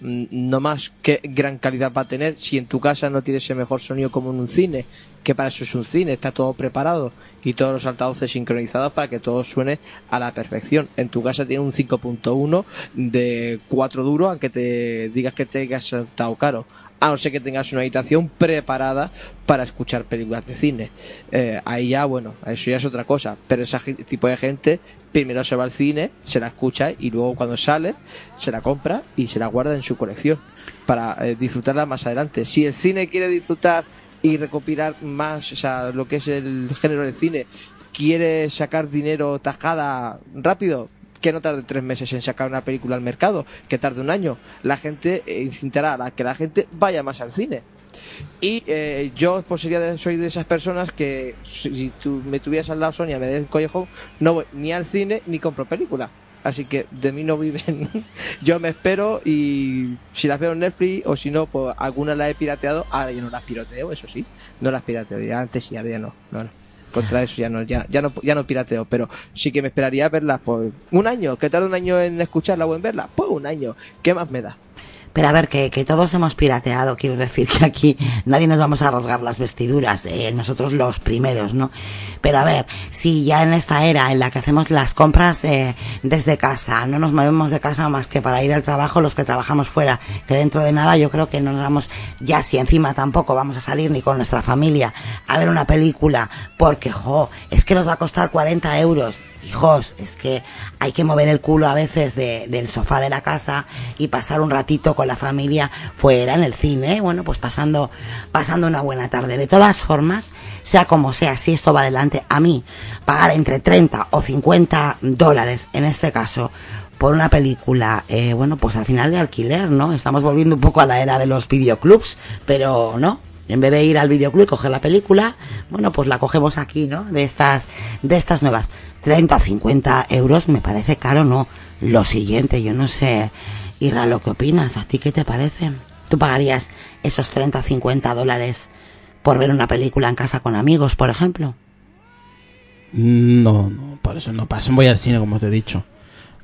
mm, no más, ¿qué gran calidad va a tener si en tu casa no tienes el mejor sonido como en un cine? Que para eso es un cine, está todo preparado y todos los altavoces sincronizados para que todo suene a la perfección. En tu casa tiene un 5.1 de 4 duro, aunque te digas que te hayas saltado caro. A no ser que tengas una habitación preparada para escuchar películas de cine. Eh, ahí ya, bueno, eso ya es otra cosa. Pero ese tipo de gente primero se va al cine, se la escucha y luego cuando sale se la compra y se la guarda en su colección para eh, disfrutarla más adelante. Si el cine quiere disfrutar y recopilar más, o sea, lo que es el género del cine, quiere sacar dinero tajada rápido, que no tarde tres meses en sacar una película al mercado, que tarde un año. La gente eh, incitará a que la gente vaya más al cine. Y eh, yo pues sería de- soy de esas personas que si, tú me tuvieras al lado Sonia, me des el collejón, no voy ni al cine ni compro película. Así que de mí no viven. (laughs) yo me espero y si las veo en Netflix o si no, pues algunas las he pirateado. Ahora yo no las pirateo, eso sí. No las pirateo. Antes sí, ahora ya no. no, no. Contra eso ya no, ya, ya no, ya no pirateo, pero sí que me esperaría verlas por un año. ¿Que tarda un año en escucharla o en verla? Pues un año. ¿Qué más me da? Pero a ver, que, que todos hemos pirateado, quiero decir que aquí nadie nos vamos a rasgar las vestiduras, eh, nosotros los primeros, ¿no? Pero a ver, si ya en esta era en la que hacemos las compras eh, desde casa, no nos movemos de casa más que para ir al trabajo los que trabajamos fuera, que dentro de nada yo creo que no nos vamos, ya si encima tampoco vamos a salir ni con nuestra familia a ver una película, porque, jo, es que nos va a costar 40 euros. Hijos, es que hay que mover el culo a veces de- del sofá de la casa y pasar un ratito con la familia fuera en el cine, bueno, pues pasando, pasando una buena tarde. De todas formas, sea como sea, si esto va adelante, a mí pagar entre 30 o 50 dólares, en este caso, por una película, eh, bueno, pues al final de alquiler, ¿no? Estamos volviendo un poco a la era de los videoclubs, pero no. En vez de ir al videoclub y coger la película, bueno, pues la cogemos aquí, ¿no? De estas, de estas nuevas. 30 o 50 euros me parece caro, no. Lo siguiente, yo no sé, Irra, lo que opinas, ¿a ti qué te parece? ¿Tú pagarías esos 30 o 50 dólares por ver una película en casa con amigos, por ejemplo? No, no, por eso no paso. Voy al cine, como te he dicho.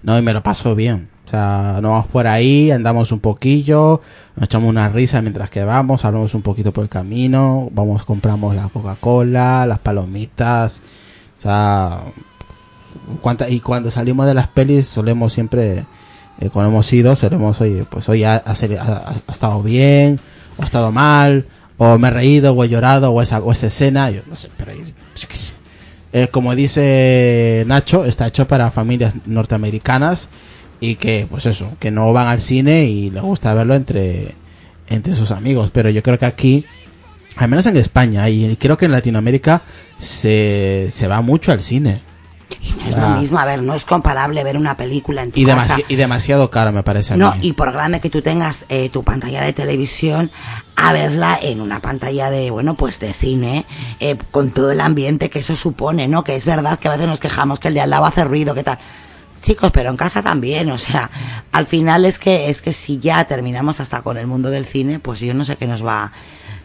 No, y me lo paso bien. O sea, nos vamos por ahí, andamos un poquillo, nos echamos una risa mientras que vamos, hablamos un poquito por el camino, vamos, compramos la Coca-Cola, las palomitas. O sea, y cuando salimos de las pelis solemos siempre, eh, cuando hemos ido, solemos, oye, pues hoy ha- ha estado bien, o ha estado mal, o me he reído, o he llorado, o esa, o esa escena, yo no sé, pero yo qué sé. Eh, como dice Nacho, está hecho para familias norteamericanas y que, pues eso, que no van al cine y les gusta verlo entre, entre sus amigos. Pero yo creo que aquí, al menos en España y creo que en Latinoamérica, se, se va mucho al cine. No es Ah. lo mismo, a ver, no es comparable ver una película en tu Y, casa. y demasiado caro, me parece a No, mí. y por grande que tú tengas eh, tu pantalla de televisión, a verla en una pantalla de, bueno, pues de cine, eh, con todo el ambiente que eso supone, ¿no? Que es verdad que a veces nos quejamos que el de al lado hace ruido, ¿qué tal? Chicos, pero en casa también, o sea, al final es que, es que si ya terminamos hasta con el mundo del cine, pues yo no sé qué nos va,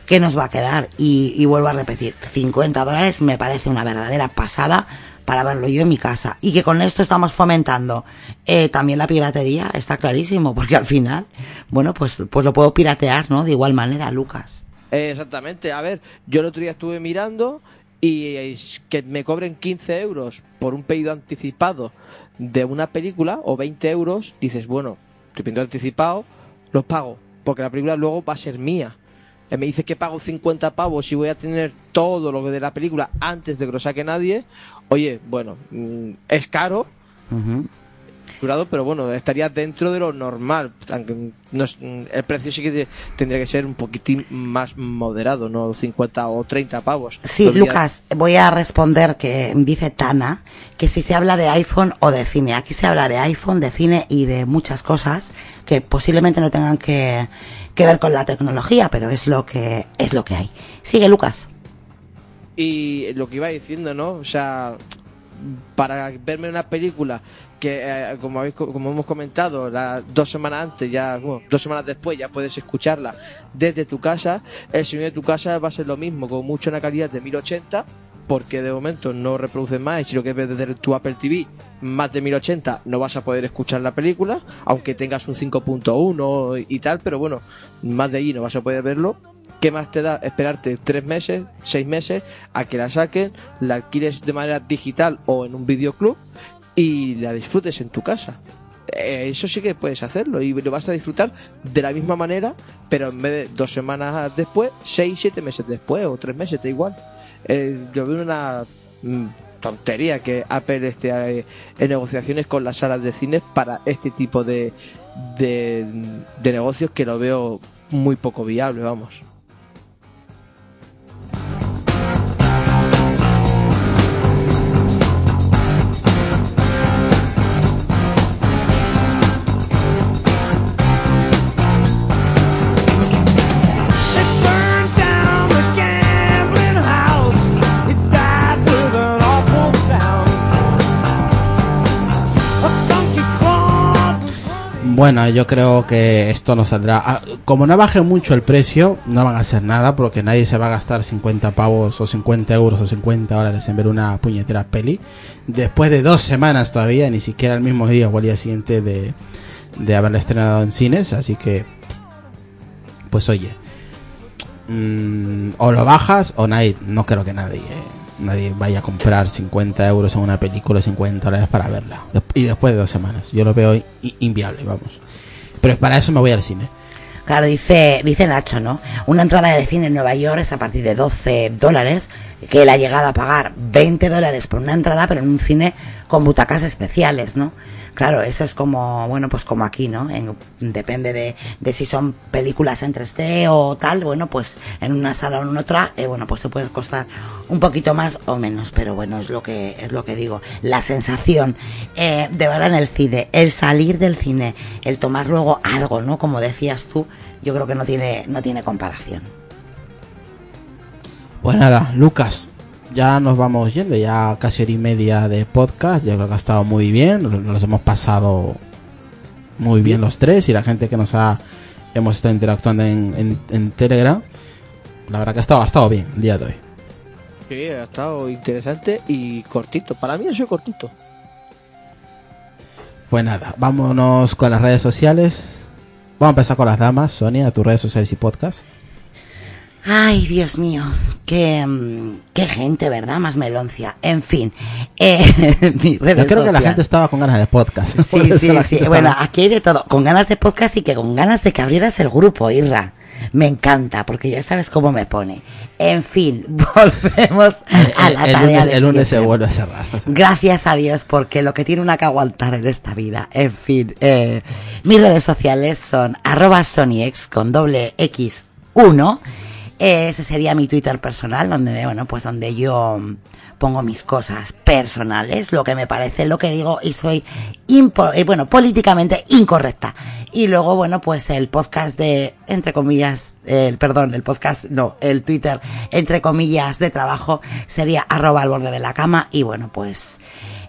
qué nos va a quedar. Y, y vuelvo a repetir, 50 dólares me parece una verdadera pasada para verlo yo en mi casa. Y que con esto estamos fomentando eh, también la piratería, está clarísimo, porque al final, bueno, pues, pues lo puedo piratear, ¿no? De igual manera, Lucas. Eh, exactamente. A ver, yo el otro día estuve mirando y es que me cobren 15 euros por un pedido anticipado de una película o 20 euros, dices, bueno, estoy pedido anticipado, los pago, porque la película luego va a ser mía. Eh, me dice que pago 50 pavos y voy a tener todo lo de la película antes de que lo saque nadie. Oye, bueno, mm, es caro, Ujú. curado, pero bueno, estaría dentro de lo normal. Aunque no es- el precio sí que te- tendría que ser un poquitín más moderado, no 50 o 30 pavos. Sí, Todavía- Lucas, voy a responder que dice Tana que si se habla de iPhone o de cine. Aquí se habla de iPhone, de cine y de muchas cosas que posiblemente no tengan que, que ver con la tecnología, pero es lo que es lo que hay. Sigue, Lucas. Y lo que iba diciendo, ¿no? O sea, para verme una película que, eh, como, habéis, co- como hemos comentado, la- dos semanas antes, ya, bueno, dos semanas después ya puedes escucharla desde tu casa, el sonido de tu casa va a ser lo mismo, con mucho una calidad de 1080, porque de momento no reproduce más, y si lo que ves desde tu Apple TV, más de 1080, no vas a poder escuchar la película, aunque tengas un 5.1 y tal, pero bueno, más de ahí no vas a poder verlo. ¿Qué más te da esperarte tres meses, seis meses a que la saquen, la alquiles de manera digital o en un videoclub y la disfrutes en tu casa? Eh, Eso sí que puedes hacerlo y lo vas a disfrutar de la misma manera, pero en vez de dos semanas después, seis, siete meses después o tres meses, da igual. Eh, yo veo una mm, tontería que Apple esté eh, en negociaciones con las salas de cine para este tipo de, de, de negocios que lo veo muy poco viable, vamos. Bueno, yo creo que esto no saldrá. ah, Como no baje mucho el precio, no van a hacer nada porque nadie se va a gastar 50 pavos o 50 euros o 50 dólares en ver una puñetera peli. Después de dos semanas todavía, ni siquiera el mismo día o el día siguiente de, de haberla estrenado en cines. Así que, pues oye, mm, o lo bajas o nadie, no creo que nadie, eh, nadie vaya a comprar 50 euros en una película, 50 dólares para verla. Y después de dos semanas, yo lo veo inviable, vamos. Pero para eso me voy al cine. Claro, dice, dice Nacho, ¿no? Una entrada de cine en Nueva York es a partir de 12 dólares, que él ha llegado a pagar 20 dólares por una entrada, pero en un cine con butacas especiales, ¿no? Claro, eso es como, bueno, pues como aquí, ¿no? En- depende de, de si son películas en 3D o tal, bueno, pues en una sala o en otra, eh, bueno, pues te puede costar un poquito más o menos, pero bueno, es lo que, es lo que digo. La sensación eh, de verdad en el cine, el salir del cine, el tomar luego algo, ¿no? Como decías tú, yo creo que no tiene, no tiene comparación. Pues nada, Lucas, ya nos vamos yendo, ya casi hora y media de podcast, yo creo que ha estado muy bien, nos hemos pasado muy bien los tres y la gente que nos ha hemos estado interactuando en, en, en Telegram, la verdad que ha estado, ha estado bien el día de hoy. Sí, ha estado interesante y cortito. Para mí eso es cortito. Pues nada, vámonos con las redes sociales. Vamos a empezar con las damas, Sonia, tus redes sociales y podcast. Ay, Dios mío, qué, mm, qué gente, ¿verdad? Más meloncia. En fin, eh, (laughs) Yo creo que la gente estaba con ganas de podcast. Sí, (laughs) sí, sí. Bueno, estaba- aquí hay de todo. Con ganas de podcast y que con ganas de que abrieras el grupo, Irra. Me encanta, porque ya sabes cómo me pone. En fin, (laughs) volvemos a la el, el tarea lunes, de el lunes se vuelve a cerrar. Gracias a Dios, porque lo que tiene una que aguantar en esta vida. En fin, eh, mis redes sociales son arroba soniex con doble X 1. Ese sería mi Twitter personal, donde, bueno, pues donde yo pongo mis cosas personales, lo que me parece, lo que digo, y soy, eh, bueno, políticamente incorrecta. Y luego, bueno, pues el podcast de, entre comillas, el, perdón, el podcast, no, el Twitter, entre comillas, de trabajo, sería arroba al borde de la cama. Y bueno, pues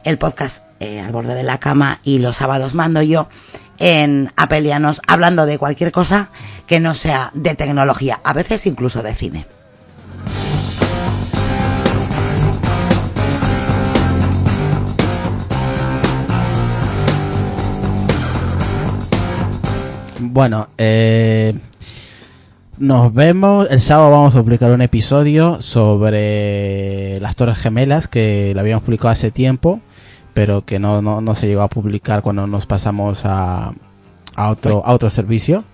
el podcast eh, al borde de la cama y los sábados mando yo en Apelianos hablando de cualquier cosa que no sea de tecnología, a veces incluso de cine. Bueno, eh, nos vemos. El sábado vamos a publicar un episodio sobre las Torres Gemelas que lo habíamos publicado hace tiempo, pero que no, no, no se llegó a publicar cuando nos pasamos a, a, otro, a otro servicio.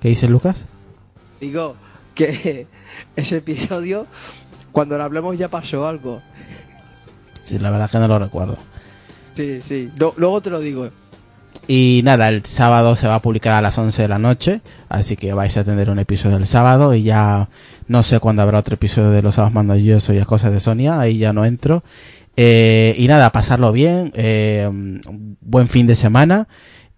¿Qué dice Lucas? Digo que (laughs) ese episodio, cuando lo hablemos ya pasó algo. Sí, la verdad que no lo recuerdo. Sí, sí. Lo- luego te lo digo. Y nada, el sábado se va a publicar a las 11 de la noche, así que vais a tener un episodio el sábado y ya no sé cuándo habrá otro episodio de los sábados maravillosos y las cosas de Sonia, ahí ya no entro. Eh, y nada, pasarlo bien, eh, un buen fin de semana,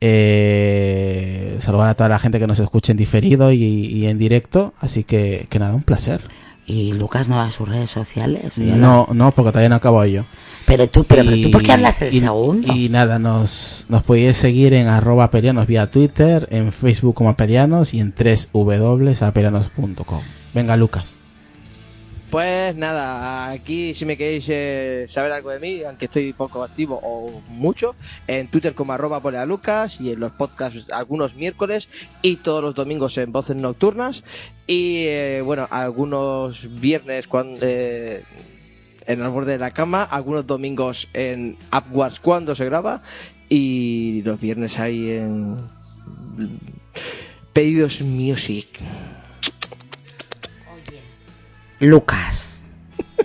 eh, saludar a toda la gente que nos escuche en diferido y, y en directo, así que, que nada, un placer. Y Lucas no va a sus redes sociales. No, no, porque todavía no acabo yo. Pero tú, pero, pero Y- tú, ¿por qué hablas el y- segundo? Y nada, nos, nos podéis seguir en arroba apelianos vía Twitter, en Facebook como apelianos y en 3w.apelianos.com. Venga, Lucas. Pues nada, aquí si me queréis eh, saber algo de mí, aunque estoy poco activo o mucho, en Twitter como arroba Lucas y en los podcasts algunos miércoles y todos los domingos en Voces Nocturnas y eh, bueno, algunos viernes cuando, eh, en el borde de la cama, algunos domingos en Upwards cuando se graba y los viernes ahí en Pedidos Music. Lucas,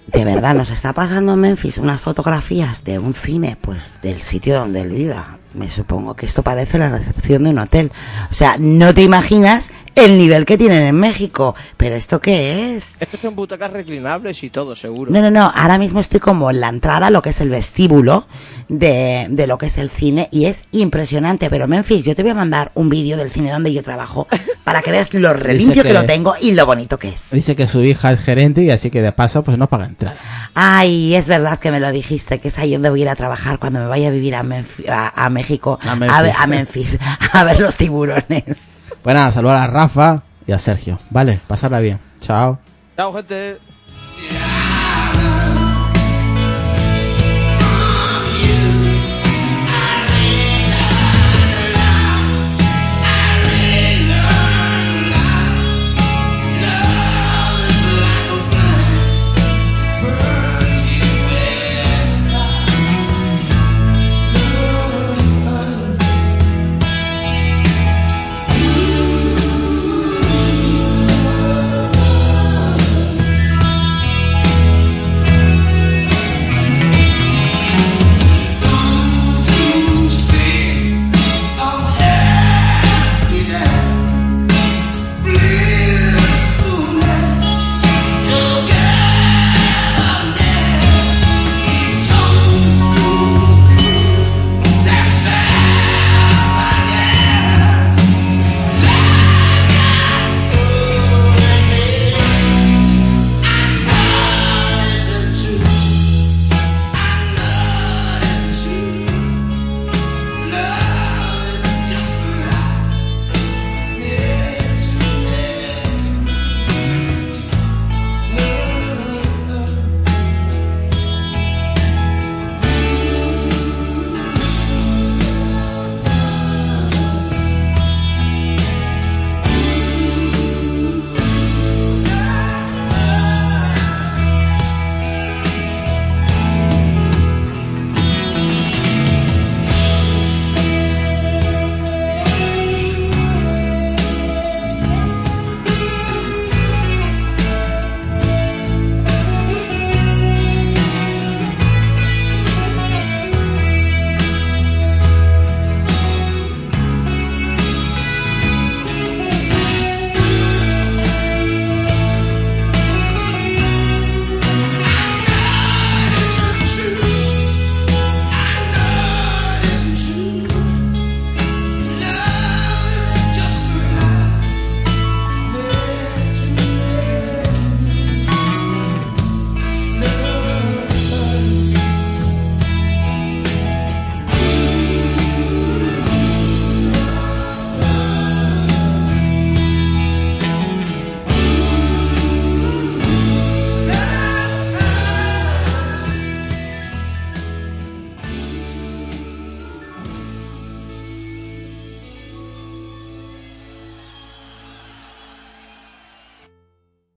de verdad, nos está pasando en Memphis unas fotografías de un cine, pues del sitio donde él viva. Me supongo que esto parece la recepción de un hotel. O sea, no te imaginas el nivel que tienen en México. ¿Pero esto qué es? Es que son butacas reclinables y todo, seguro. No, no, no, ahora mismo estoy como en la entrada, lo que es el vestíbulo de, de lo que es el cine y es impresionante, pero Memphis, yo te voy a mandar un vídeo del cine donde yo trabajo (laughs) para que veas lo relimpio que... que- lo tengo y lo bonito que es. Dice que su hija es gerente y así que de paso pues no paga entrada. Ay, es verdad que me lo dijiste, que es ahí donde voy a ir a trabajar cuando me vaya a vivir a, Menf- a, a México, Memphis. a Memphis, (laughs) a ver los tiburones. Pues nada, saludar a Rafa y a Sergio. Vale, pasarla bien. Chao. Chao, gente.